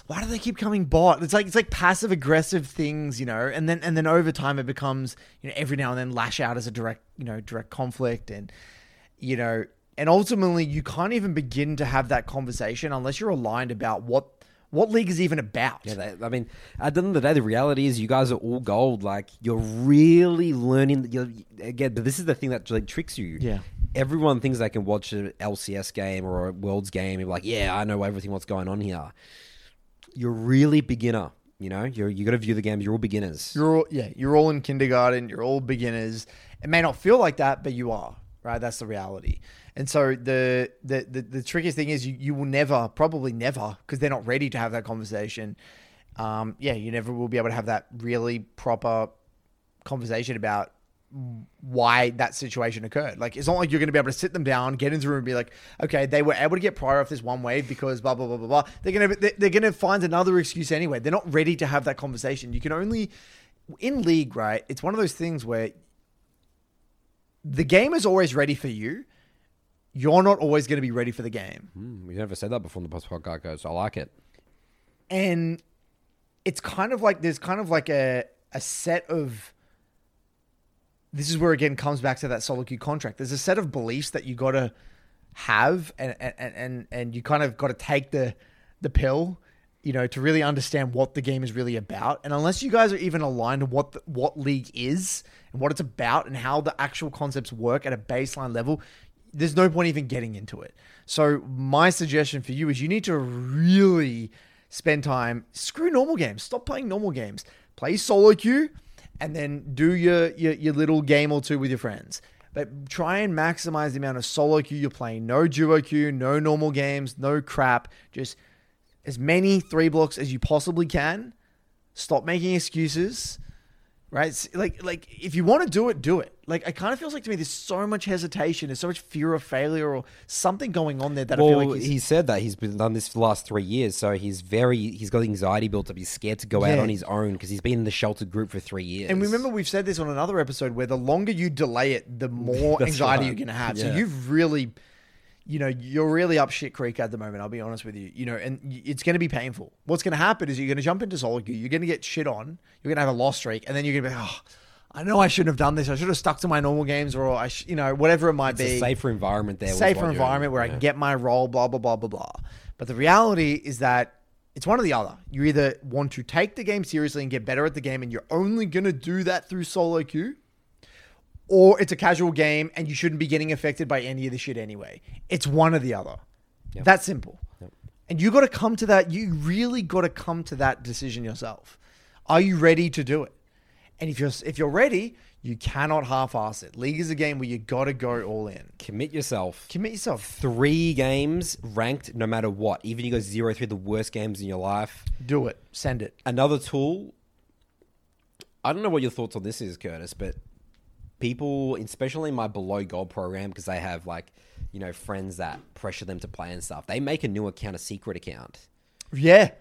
why do they keep coming bot? It's like it's like passive aggressive things, you know, and then and then over time it becomes, you know, every now and then lash out as a direct, you know, direct conflict and you know, and ultimately you can't even begin to have that conversation unless you're aligned about what what league is even about. Yeah, they, I mean, at the end of the day, the reality is you guys are all gold. Like you're really learning. You're, again, but this is the thing that like tricks you. Yeah. Everyone thinks they can watch an LCS game or a Worlds game and be like, yeah, I know everything what's going on here. You're really beginner. You know, you're you got to view the game. You're all beginners. You're all, yeah, you're all in kindergarten. You're all beginners. It may not feel like that, but you are. Right, that's the reality. And so the the the, the trickiest thing is you, you will never, probably never, because they're not ready to have that conversation. Um, yeah, you never will be able to have that really proper conversation about why that situation occurred. Like it's not like you're going to be able to sit them down, get into the room, and be like, okay, they were able to get prior off this one wave because blah blah blah blah blah. They're gonna they're, gonna find another excuse anyway. They're not ready to have that conversation. You can only in league, right? It's one of those things where the game is always ready for you. You're not always going to be ready for the game. Hmm, we never said that before in the post podcast goes. I like it. and it's kind of like there's kind of like a a set of this is where again comes back to that solo queue contract. There's a set of beliefs that you got to have, and and and and you kind of got to take the the pill, you know, to really understand what the game is really about. And unless you guys are even aligned to what the, what league is and what it's about and how the actual concepts work at a baseline level, there's no point even getting into it. So my suggestion for you is you need to really spend time. Screw normal games. Stop playing normal games. Play solo queue, and then do your your, your little game or two with your friends. But try and maximize the amount of solo queue you're playing. No duo queue, no normal games, no crap. Just as many three blocks as you possibly can. Stop making excuses. Right? Like like if you want to do it, do it. Like it kind of feels like to me there's so much hesitation, there's so much fear of failure or something going on there that I Well, feel like he's, he said that he's been done this for the last three years, so he's very he's got anxiety built up. He's scared to go out on his own because he's been in the sheltered group for three years. And remember, we've said this on another episode where the longer you delay it, the more anxiety right. you're going to have. So you've really, you know, you're really up shit creek at the moment. I'll be honest with you. You know, and it's going to be painful. What's going to happen is you're going to jump into solo queue. You're going to get shit on. You're going to have a loss streak, and then you're going to be, oh, I know I shouldn't have done this. I should have stuck to my normal games, or I, sh- you know, whatever it might it's be a safer environment there. safer environment where I can get my role, blah, blah, blah, blah, blah. But the reality is that it's one or the other. You either want to take the game seriously and get better at the game, and you're only going to do that through solo queue, or it's a casual game and you shouldn't be getting affected by any of the shit anyway. It's one or the other. Yep. That's simple. And you got to come to that. You really got to come to that decision yourself. Are you ready to do it? And if you're if you're ready, you cannot half-ass it. League is a game where you got to go all in. Commit yourself. Commit yourself. Three games ranked no matter what. Even you go zero through the worst games in your life. Do it. Send it. Another tool. I don't know what your thoughts on this is, Curtis, but people, especially in my below gold program, because they have like, you know, friends that pressure them to play and stuff. They make a new account a secret account. Yeah.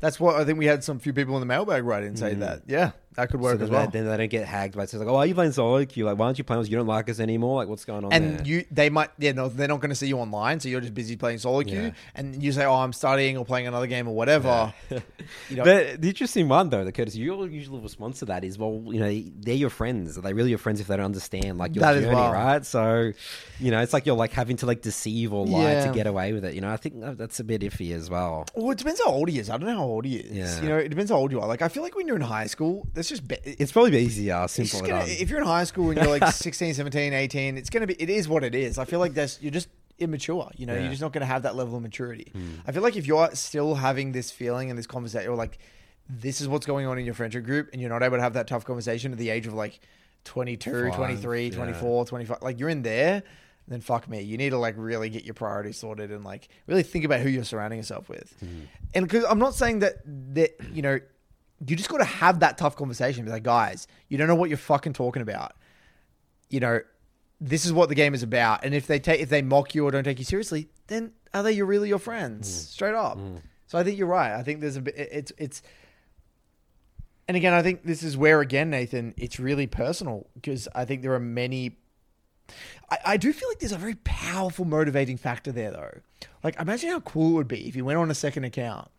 That's what I think we had some few people in the mailbag write in say mm. that. Yeah, that could work So as well. then they don't get hacked by it's like, oh, why are you playing solo queue? Like, why aren't you playing? with us? You don't like us anymore. Like, what's going on and there? you, they might, yeah, no, they're not going to see you online, so you're just busy playing solo queue, Yeah. and you say, "Oh, I'm studying or playing another game or whatever." you know, But the interesting one, though, the Curtis, your usual response to that is, well, you know, they're your friends. Are they really your friends if they don't understand like your That journey, well. right? So, you know, it's like you're like having to like deceive or lie Yeah. to get away with it. You know, I think that's a bit iffy as well. well, it depends how old he is. I don't know how old he is. Yeah. You know, it depends how old you are. Like, I feel like when you're in high school, that's just be- It's probably easier, It's simple gonna, if you're in high school and you're like 16, 17, 18, it's going to be, it is what it is. I feel like that's, you're just immature. You know, Yeah. you're just not going to have that level of maturity. Hmm. I feel like if you're still having this feeling and this conversation, or like, this is what's going on in your friendship group, and you're not able to have that tough conversation at the age of like 22, Five, 23, yeah. 24, 25, like you're in there, then fuck me. You need to like really get your priorities sorted and like really think about who you're surrounding yourself with. Hmm. And because I'm not saying that, that, you know, you just got to have that tough conversation. Be like, guys, you don't know what you're fucking talking about. You know, this is what the game is about. And if they take, if they mock you or don't take you seriously, then are they your really your friends? Mm. Straight up. Mm. So I think you're right. I think there's a bit. It's it's. And again, I think this is where again, Nathan, it's really personal because I think there are many. I, I do feel like there's a very powerful motivating factor there, though. Like, imagine how cool it would be if you went on a second account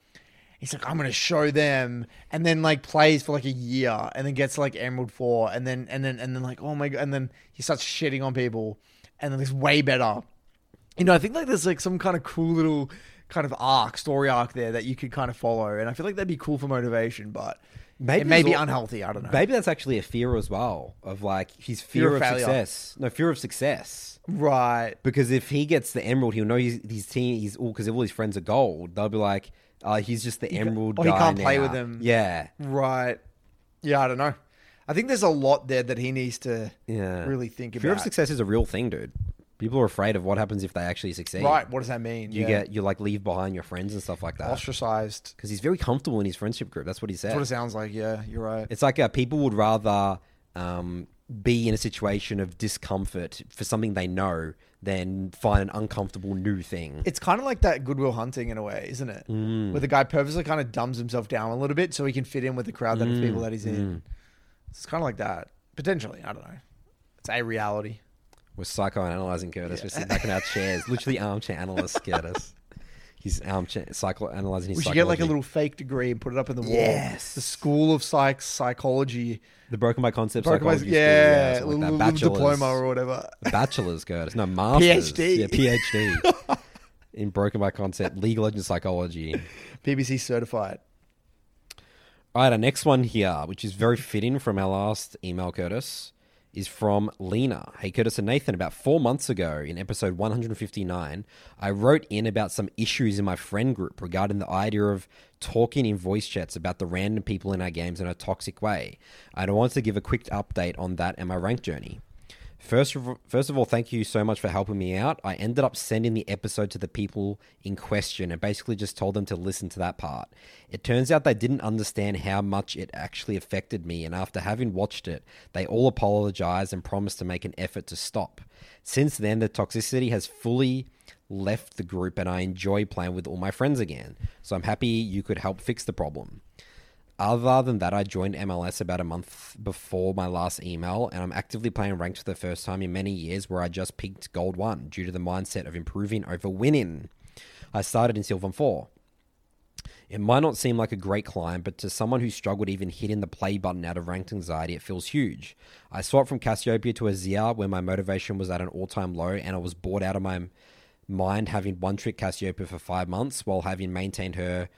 he's like, I'm gonna show them, and then like plays for like a year, and then gets like Emerald Four, and then and then and then like oh my god, and then he starts shitting on people, and then it's way better. You know, I think like there's like some kind of cool little kind of arc, story arc there that you could kind of follow, and I feel like that'd be cool for motivation, but Maybe it may be al- unhealthy. I don't know. Maybe that's actually a fear as well of like his Fear fear, of of, failure. success. No, fear of success. Right. Because if he gets the emerald, he'll know his, his team. He's all because all his friends are gold. They'll be like, uh, he's just the emerald. or he guy can't play with them. Yeah, Right. Yeah, I don't know. I think there's a lot there that he needs to yeah. really think about. fear of success is a real thing, dude. People are afraid of what happens if they actually succeed. Right. What does that mean? You Yeah. get you like leave behind your friends and stuff like that. ostracized. Because he's very comfortable in his friendship group. That's what he said. That's what it sounds like. Yeah, you're right. It's like uh, people would rather um, be in a situation of discomfort for something they know than find an uncomfortable new thing. It's kind of like that Goodwill Hunting in a way, isn't it? Mm. Where the guy purposely kind of dumbs himself down a little bit so he can fit in with the crowd that Mm. people that he's in. It's kind of like that. Potentially. I don't know. It's a reality. We're psychoanalyzing Curtis. We're sitting back in our chairs, literally armchair analysts, Curtis. He's um, armchair psychoanalyzing his We should get like a little fake degree and put it up in the wall. Yes. The School of Psych Psychology. the broken by concept Broken by- psychology. school, yeah, like little, little diploma or whatever. bachelor's, Curtis. No, master's. PhD. Yeah, PhD. in broken by concept, legal and psychology. BBC certified. All right, our next one here, which is very fitting from our last email, Curtis, is from Lena. Hey, Curtis and Nathan, about four months ago in episode 159, I wrote in about some issues in my friend group regarding the idea of talking in voice chats about the random people in our games in a toxic way. I wanted to give a quick update on that and my rank journey. First of, first of all, thank you so much for helping me out. I ended up sending the episode to the people in question and basically just told them to listen to that part. It turns out they didn't understand how much it actually affected me, and after having watched it, they all apologized and promised to make an effort to stop. Since then, the toxicity has fully left the group, and I enjoy playing with all my friends again. So I'm happy you could help fix the problem. Other than that, I joined MLS about a month before my last email, and I'm actively playing ranked for the first time in many years where I just peaked gold one due to the mindset of improving over winning. I started in Silver 4. It might not seem like a great climb, but to someone who struggled even hitting the play button out of ranked anxiety, it feels huge. I swapped from Cassiopeia to Azir where my motivation was at an all time low, and I was bored out of my mind having one trick Cassiopeia for five months while having maintained her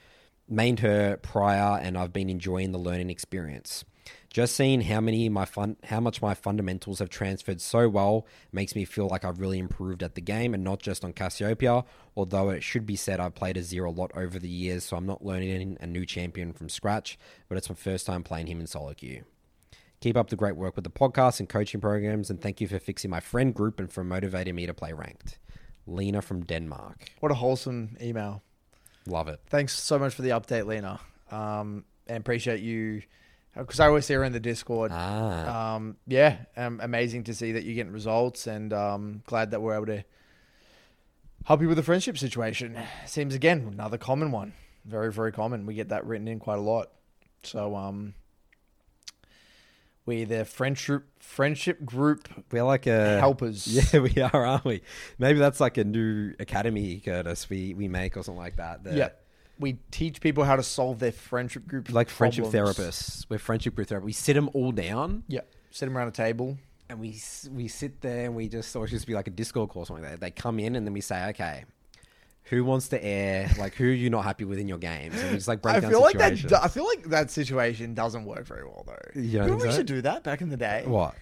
mained her prior and I've been enjoying the learning experience. Just seeing how many my fun how much my fundamentals have transferred so well makes me feel like I've really improved at the game and not just on Cassiopeia, although it should be said I've played Azir a lot over the years, so I'm not learning a new champion from scratch, but it's my first time playing him in solo queue. Keep up the great work with the podcast and coaching programs, and thank you for fixing my friend group and for motivating me to play ranked. Lena from Denmark. What a wholesome email. Love it. Thanks so much for the update, Lena. Um, and appreciate you because I always see her in the Discord. Ah. Um, yeah, um, amazing to see that you're getting results, and um, glad that we're able to help you with the friendship situation. Seems again another common one, very very common. We get that written in quite a lot. So um, we the friendship friendship group We're like a helpers. Yeah, we are, aren't we? Maybe that's like a new academy, Curtis. We we make or something like that. that- Yeah. We teach people how to solve their friendship group like friendship problems. therapists. We're friendship group therapists. We sit them all down Yeah, sit them around a table. and we we sit there and we just or it should just be like a Discord call or something like that. They come in and then we say, okay. Who wants to air? Like, who are you not happy with in your games? And just like break I down feel like that. situations. I feel like that situation doesn't work very well though. You don't Remember think we so? should do that back in the day. what?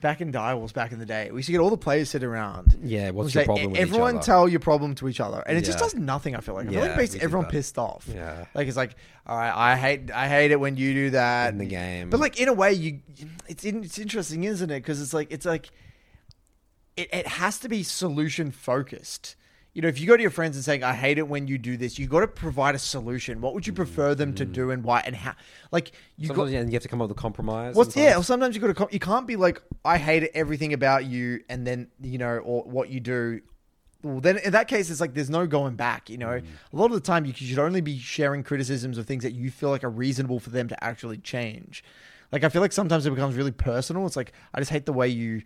Back in Direwolves, back in the day, we used to get all the players sit around. Yeah, what's We your say, problem with each other? Everyone other? tell your problem to each other, and it just Yeah. does nothing. I feel like I feel Yeah, like it makes we did everyone that. pissed off. Yeah. like it's like, all right, I hate, I hate it when you do that In the game. But like in a way, you, it's in, it's interesting, isn't it? Because it's like it's like, it, it has to be solution focused. You know, if you go to your friends and saying, "I hate it when you do this," you got to provide a solution. What would you prefer them to mm-hmm. do, and why, and how? Like you got, Sometimes yeah, you have to come up with a compromise. What's sometimes. yeah? Or sometimes you got to. You can't be like, I hate everything about you, and then you know, or what you do. Well, then in that case, it's like there's no going back. You know, mm. a lot of the time you should only be sharing criticisms of things that you feel like are reasonable for them to actually change. Like I feel like sometimes it becomes really personal. It's like I just hate the way you,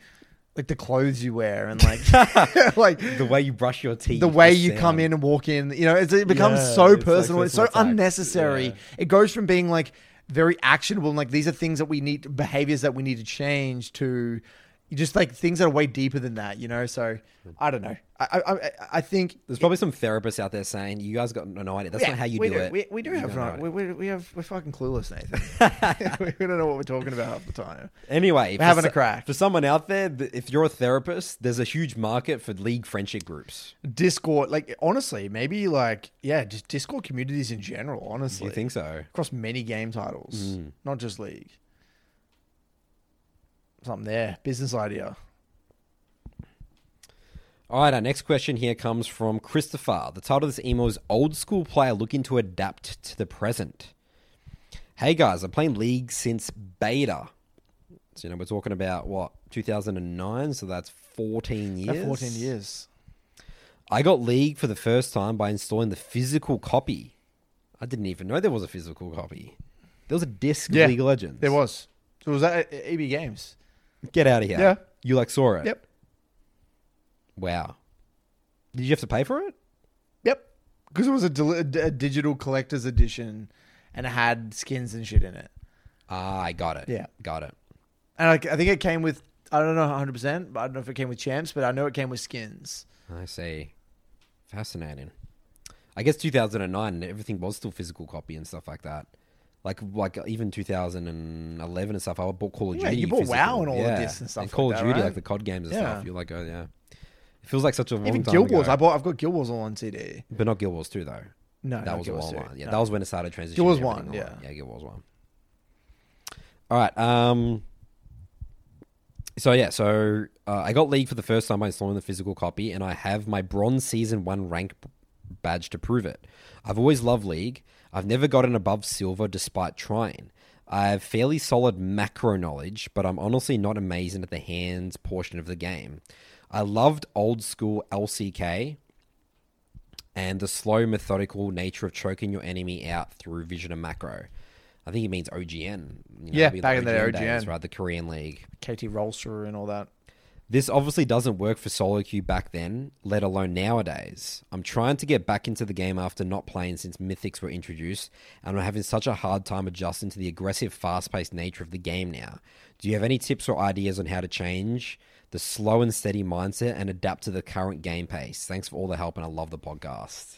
like the clothes you wear, and like, like the way you brush your teeth, the way you sound. come in and walk in. You know, it's, it becomes Yeah, so it's like personal. It's, so personal attacks. unnecessary. Yeah. It goes from being like very actionable and like these are things that we need, behaviors that we need to change to just like things that are way deeper than that. You know, so I don't know. I I, I- think. There's probably some therapists out there saying you guys got no idea. That's Yeah, not how you we do, it. We, we do You have no, we, we, we have we're fucking clueless, Nathan. we don't know what we're talking about half the time. Anyway, We're having for a crack. For someone out there, if you're a therapist, there's a huge market for league friendship groups. Discord, like honestly, maybe like yeah, just Discord communities in general. Honestly, you think so? across many game titles, hmm. not just League. Something there, business idea. All right, our next question here comes from Christopher. The title of this email is Old School Player Looking to Adapt to the Present. Hey guys, I'm playing League since beta. So, you know, we're talking about what 2009, so that's 14 years. About 14 years. I got League for the first time by installing the physical copy. I didn't even know there was a physical copy. There was a disc Yeah, of League of Legends. There was. So was that at EB Games? Get out of here. Yeah. You like saw it? Yep. Wow. Did you have to pay for it? Yep. Because it was a, a digital collector's edition and it had skins and shit in it. Ah, I got it. Yeah. Got it. And I, I think it came with, I don't know 100%, but I don't know if it came with champs, but I know it came with skins. I see. Fascinating. I guess 2009, everything was still physical copy and stuff like that. Like, like even 2011 and stuff. I bought Call of Yeah, Duty. you bought physical. WoW and all of yeah. this and stuff like Call of Duty, right? like the COD games and Yeah. stuff. You're like, oh yeah. It feels like such a long Even time Guild Wars. ago. I bought, I've got Guild Wars all on CD. but not Guild Wars 2 though. No, that was Guild Wars 2. online. Yeah, No. that was when it started transitioning. Guild Wars 1, yeah. Yeah, Guild Wars 1. All right. Um. So yeah, so uh, I got League for the first time by installing the physical copy, and I have my Bronze Season One rank badge to prove it. I've always loved League. I've never gotten above Silver despite trying. I have fairly solid macro knowledge, but I'm honestly not amazing at the hands portion of the game. I loved old school LCK, and the slow, methodical nature of choking your enemy out through vision and macro. I think he means OGN. you know, Yeah, back in the OGN, days, right? The Korean League. KT Rolster and all that. This obviously doesn't work for solo queue back then, let alone nowadays. I'm trying to get back into the game after not playing since Mythics were introduced, and I'm having such a hard time adjusting to the aggressive, fast paced nature of the game now. Do you have any tips or ideas on how to change the slow and steady mindset and adapt to the current game pace? Thanks for all the help, and I love the podcast.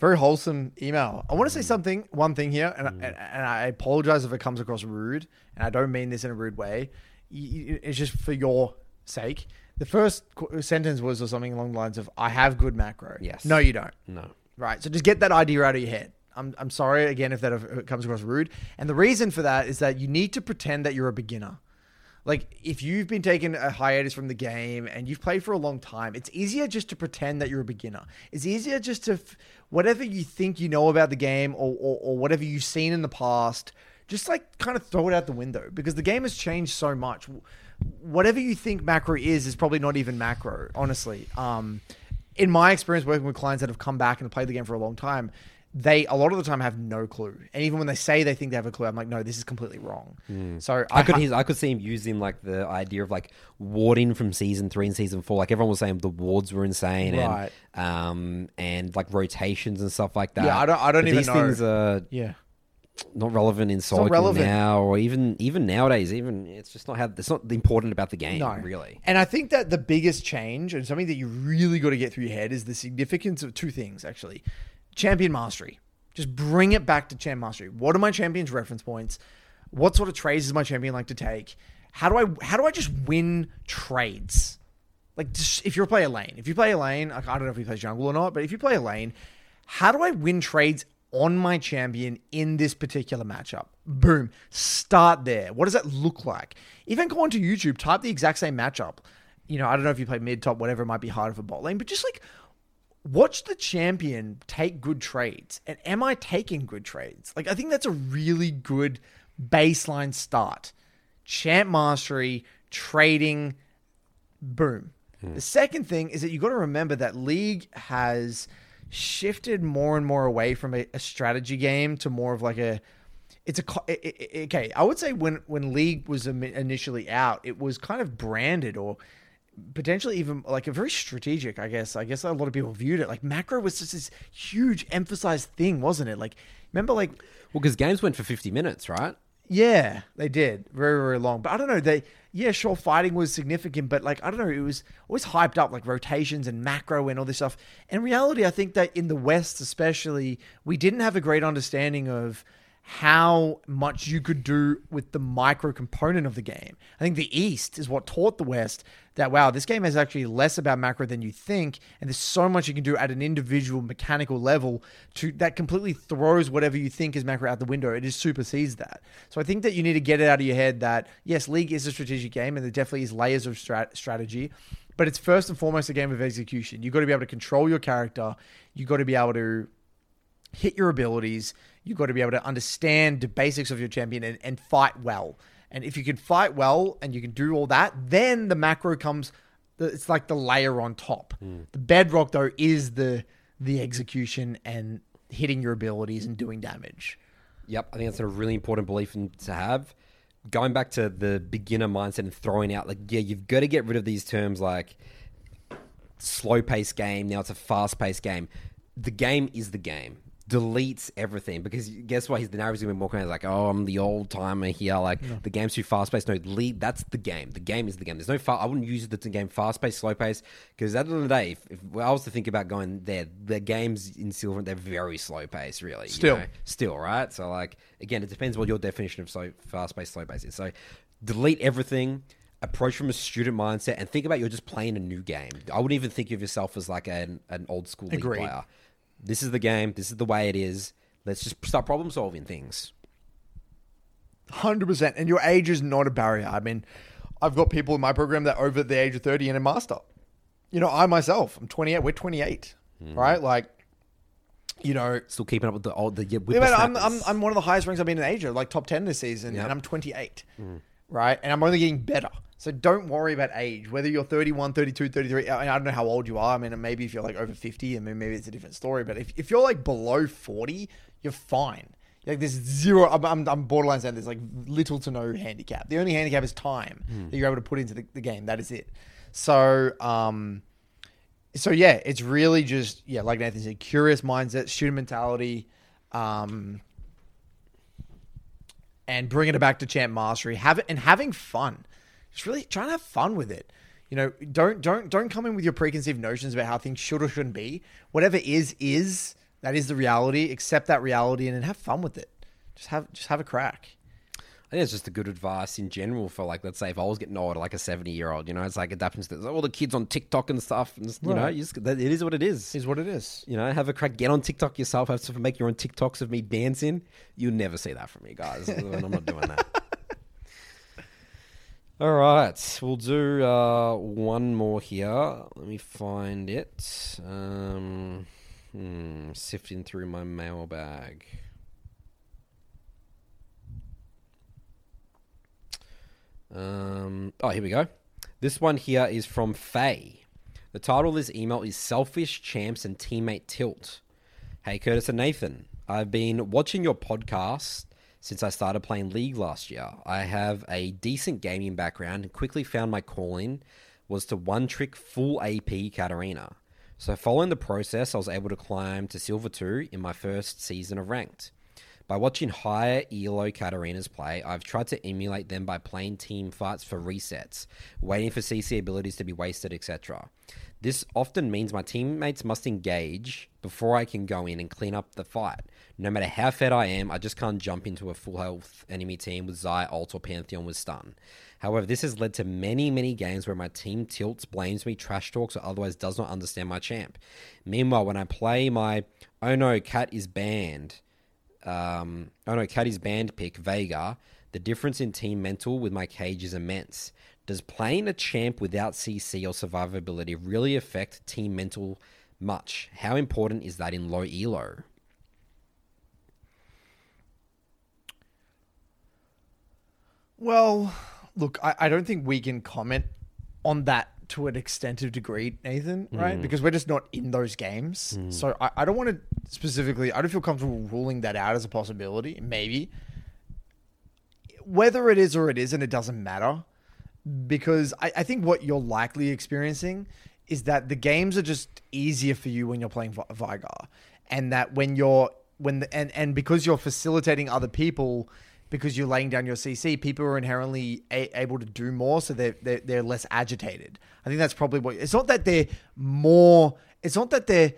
Very wholesome email. I want Mm. to say something, one thing here, and, and, and I apologize if it comes across rude, and I don't mean this in a rude way. It's just for your sake. The first qu- sentence was or something along the lines of, I have good macro. Yes. No, you don't. No. Right. So just get that idea out of your head. I'm, I'm sorry again if that if it comes across rude. And the reason for that is that you need to pretend that you're a beginner. Like if you've been taking a hiatus from the game and you've played for a long time, it's easier just to pretend that you're a beginner. It's easier just to f- whatever you think you know about the game or, or, or whatever you've seen in the past, just like kind of throw it out the window because the game has changed so much. Whatever you think macro is is probably not even macro, honestly. Um, in my experience working with clients that have come back and played the game for a long time, they a lot of the time have no clue. And even when they say they think they have a clue, I'm like, no, this is completely wrong. So I could ha- I could see him using like the idea of like warding from season three and season four. Like everyone was saying, the wards were insane, Right. and um and like rotations and stuff like that. Yeah, I don't- I don't But even these know. things are yeah. Not relevant in relevant. now, or even even nowadays. Even it's just not how it's not important about the game, No, really. And I think that the biggest change and something that you really got to get through your head is the significance of two things. Actually, champion mastery. Just bring it back to champ mastery. What are my champions' reference points? What sort of trades does my champion like to take? How do I how do I just win trades? Like just, if you're a player lane, if you play a lane, like, I don't know if he plays jungle or not, but if you play a lane, how do I win trades on my champion in this particular matchup? Boom. Start there. What does that look like? Even go onto YouTube, type the exact same matchup. You know, I don't know if you play mid, top, whatever, it might be harder for bot lane, but just like watch the champion take good trades. And am I taking good trades? Like, I think that's a really good baseline start. Champ mastery, trading, boom. Hmm. The second thing is that you got to remember that League has shifted more and more away from a, a strategy game to more of like a it's a co- i- i- i- okay i would say when when league was initially out it was kind of branded or potentially even like a very strategic i guess i guess a lot of people viewed it like macro was just this huge emphasized thing wasn't it like remember like Well, because games went for fifty minutes, right? Yeah, they did. Very, very long. But I don't know. They, yeah, sure, fighting was significant, but like, I don't know. It was always hyped up, like rotations and macro and all this stuff. In reality, I think that in the West, especially, we didn't have a great understanding of how much you could do with the micro component of the game. I think the East is what taught the West that, wow, this game is actually less about macro than you think. And there's so much you can do at an individual mechanical level to that completely throws whatever you think is macro out the window. It just supersedes that. So I think that you need to get it out of your head that, yes, League is a strategic game and there definitely is layers of strat- strategy. But it's first and foremost a game of execution. You've got to be able to control your character. You've got to be able to hit your abilities. You've got to be able to understand the basics of your champion and, and fight well. And if you can fight well and you can do all that, then the macro comes. It's like the layer on top. Hmm. The bedrock though is the the execution and hitting your abilities and doing damage. Yep, I think that's a really important belief to have. Going back to the beginner mindset and throwing out, like, yeah, you've got to get rid of these terms like slow paced game. Now it's a fast paced game. The game is the game. Deletes everything because guess what? He's the narrative's gonna be more kind of like, oh, I'm the old timer here. Like the game's too fast paced. No, lead. That's the game. The game is the game. There's no. Fa- I wouldn't use the game fast paced, slow paced because at the end of the day, if, if I was to think about going there, the games in Silver they're very slow paced. Really, you Still. know? still, right? So like again, it depends what your definition of so fast paced, slow paced is. So delete everything. Approach from a student mindset and think about you're just playing a new game. I wouldn't even think of yourself as like an, an old school league player. This is the game. This is the way it is. Let's just start problem solving things. Hundred percent. And your age is not a barrier. I mean, I've got people in my program that are over the age of thirty and a master. You know, I myself, I'm 28. We're 28, hmm. right? Like, you know, Still keeping up with the old the yeah, man, I'm, I'm. I'm one of the highest ranks I've been in Asia, like top 10 this season, Yep. and I'm 28, hmm. Right? And I'm only getting better. So don't worry about age, whether you're 31, 32, 33. I, mean, I don't know how old you are. I mean, maybe if you're like over 50, and maybe it's a different story. But if, if you're like below 40, you're fine. Like there's zero. I'm, I'm, borderline saying there's like little to no handicap. The only handicap is time that you're able to put into the, the game. That is it. So, um, so yeah, it's really just yeah, like Nathan said, curious mindset, student mentality, um, and bringing it back to champ mastery. Have it and having fun. Just really trying to have fun with it. You know, don't don't don't come in with your preconceived notions about how things should or shouldn't be. Whatever is is that is the reality. Accept that reality and then have fun with it. Just have just have a crack. I think it's just a good advice in general for like, let's say if I was getting older, like a 70 year old, you know, it's like adapting to all the kids on TikTok and stuff. And you know, you just, that, it is what it is. Is what it is. You know, have a crack, get on TikTok yourself, have to make your own TikToks of me dancing. You'll never see that from me, guys. I'm not doing that. All right, we'll do uh, one more here. Let me find it. Um, hmm, sifting through my mailbag. Um, oh, here we go. This one here is from Faye. The title of this email is Selfish Champs and Teammate Tilt. Hey, Curtis and Nathan. I've been watching your podcast since I started playing League last year. I have a decent gaming background and quickly found my calling was to one trick full AP Katarina. So, following the process, I was able to climb to Silver 2 in my first season of Ranked. By watching higher ELO Katarinas play, I've tried to emulate them by playing team fights for resets, waiting for CC abilities to be wasted, etc. This often means my teammates must engage before I can go in and clean up the fight. No matter how fed I am, I just can't jump into a full health enemy team with Xayah, Ult, or Pantheon with stun. However, this has led to many, many games where my team tilts, blames me, trash talks, or otherwise does not understand my champ. Meanwhile, when I play my oh no, cat is banned, um, oh no, Caddy's band pick, Veigar, the difference in team mental with my cage is immense. Does playing a champ without CC or survivability really affect team mental much? How important is that in low elo? Well, look, I, I don't think we can comment on that to an extensive degree, Nathan, right? Mm. Because we're just not in those games. Mm. So I, I don't want to specifically, I don't feel comfortable ruling that out as a possibility. Maybe. Whether it is or it isn't, it doesn't matter. Because I, I think what you're likely experiencing is that the games are just easier for you when you're playing Vi- Veigar. And that when you're, when the, and, and because you're facilitating other people, because you're laying down your CC, people are inherently a- able to do more, so they're, they're they're less agitated. I think that's probably what. It's not that they're more. It's not that they're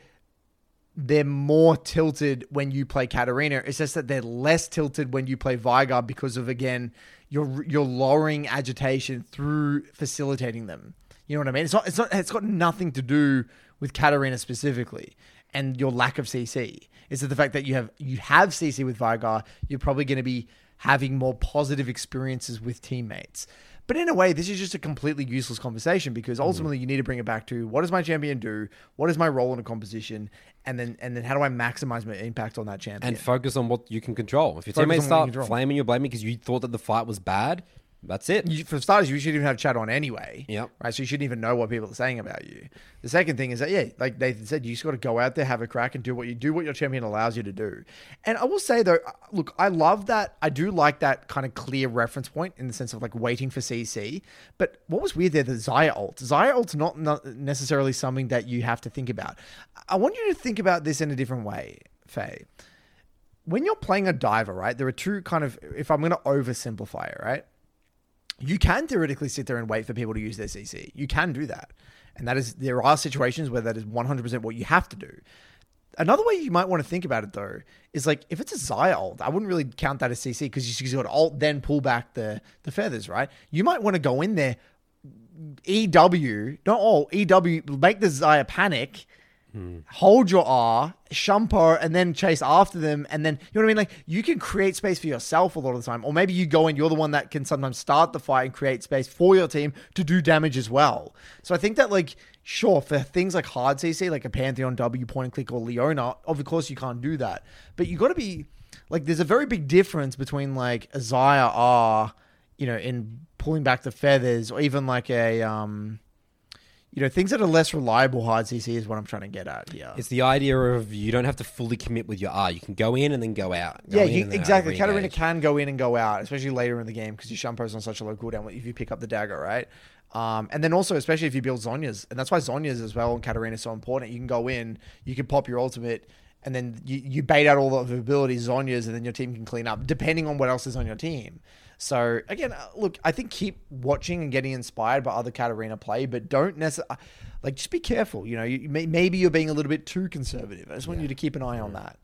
they're more tilted when you play Katarina. It's just that they're less tilted when you play Veigar because of again you're you're lowering agitation through facilitating them. You know what I mean? It's not. It's not. It's got nothing to do with Katarina specifically and your lack of CC. It's the fact that you have you have CC with Veigar, you're probably going to be having more positive experiences with teammates. But in a way, this is just a completely useless conversation because hmm. ultimately you need to bring it back to what does my champion do? What is my role in a composition? And then and then how do I maximize my impact on that champion? And focus on what you can control. If your Focus teammates you start control. flaming you, blaming because you thought that the fight was bad, That's it. you, for starters, you shouldn't even have chat on anyway. Yep. Right. So you shouldn't even know what people are saying about you. The second thing is that yeah, like Nathan said, you just got to go out there, have a crack, and do what you do what your champion allows you to do. And I will say though, uh, look, I love that. I do like that kind of clear reference point in the sense of like waiting for CC. But what was weird there, the Xayah ult. Xayah ult's not, not necessarily something that you have to think about. I want you to think about this in a different way, Faye when you're playing a diver, right, there are two kind of, if I'm going to oversimplify it, right, you can theoretically sit there and wait for people to use their CC. You can do that. And that is, there are situations where that is 100% what you have to do. Another way you might want to think about it though is like if it's a Xayah ult, I wouldn't really count that as CC because you just got alt then pull back the the feathers, right? You might want to go in there, EW, not all EW, make the Xayah panic, hold your R, Shunpo, and then chase after them. And then, you know what I mean? Like, you can create space for yourself a lot of the time. Or maybe you go in, you're the one that can sometimes start the fight and create space for your team to do damage as well. So I think that, like, sure, for things like hard CC, like a Pantheon W, point and click, or Leona, of course you can't do that. But you got to be, like, there's a very big difference between, like, a Xayah R, you know, in pulling back the feathers, or even like a, um, you know, things that are less reliable hard CC is what I'm trying to get at here. It's the idea of you don't have to fully commit with your R. You can go in and then go out. Go yeah, you, exactly. Katarina can go in and go out, especially later in the game because your Shunpo's on such a low cooldown if you pick up the dagger, right? Um, and then also, especially if you build Zhonya's, and that's why Zhonya's as well and Katarina is so important. You can go in, you can pop your ultimate, and then you, you bait out all of the abilities, Zhonya's, and then your team can clean up, depending on what else is on your team. So again, uh, look, I think keep watching and getting inspired by other Katarina play, but don't necessarily like just be careful. You know, you, maybe you're being a little bit too conservative. I just want you to keep an eye on that.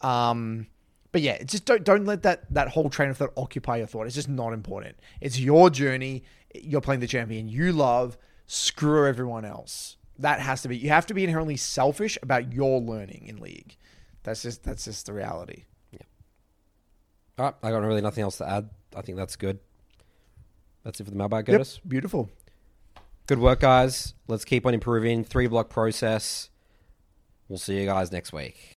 Um, but yeah, just don't don't let that that whole train of thought occupy your thought. It's just not important. It's your journey. You're playing the champion you love. Screw everyone else. That has to be. You have to be inherently selfish about your learning in league. That's just that's just the reality. Yeah. All right, I got really nothing else to add. I think that's good. That's it for the mailbag, Yep, Curtis. beautiful. Good work, guys. Let's keep on improving. Three block process. We'll see you guys next week.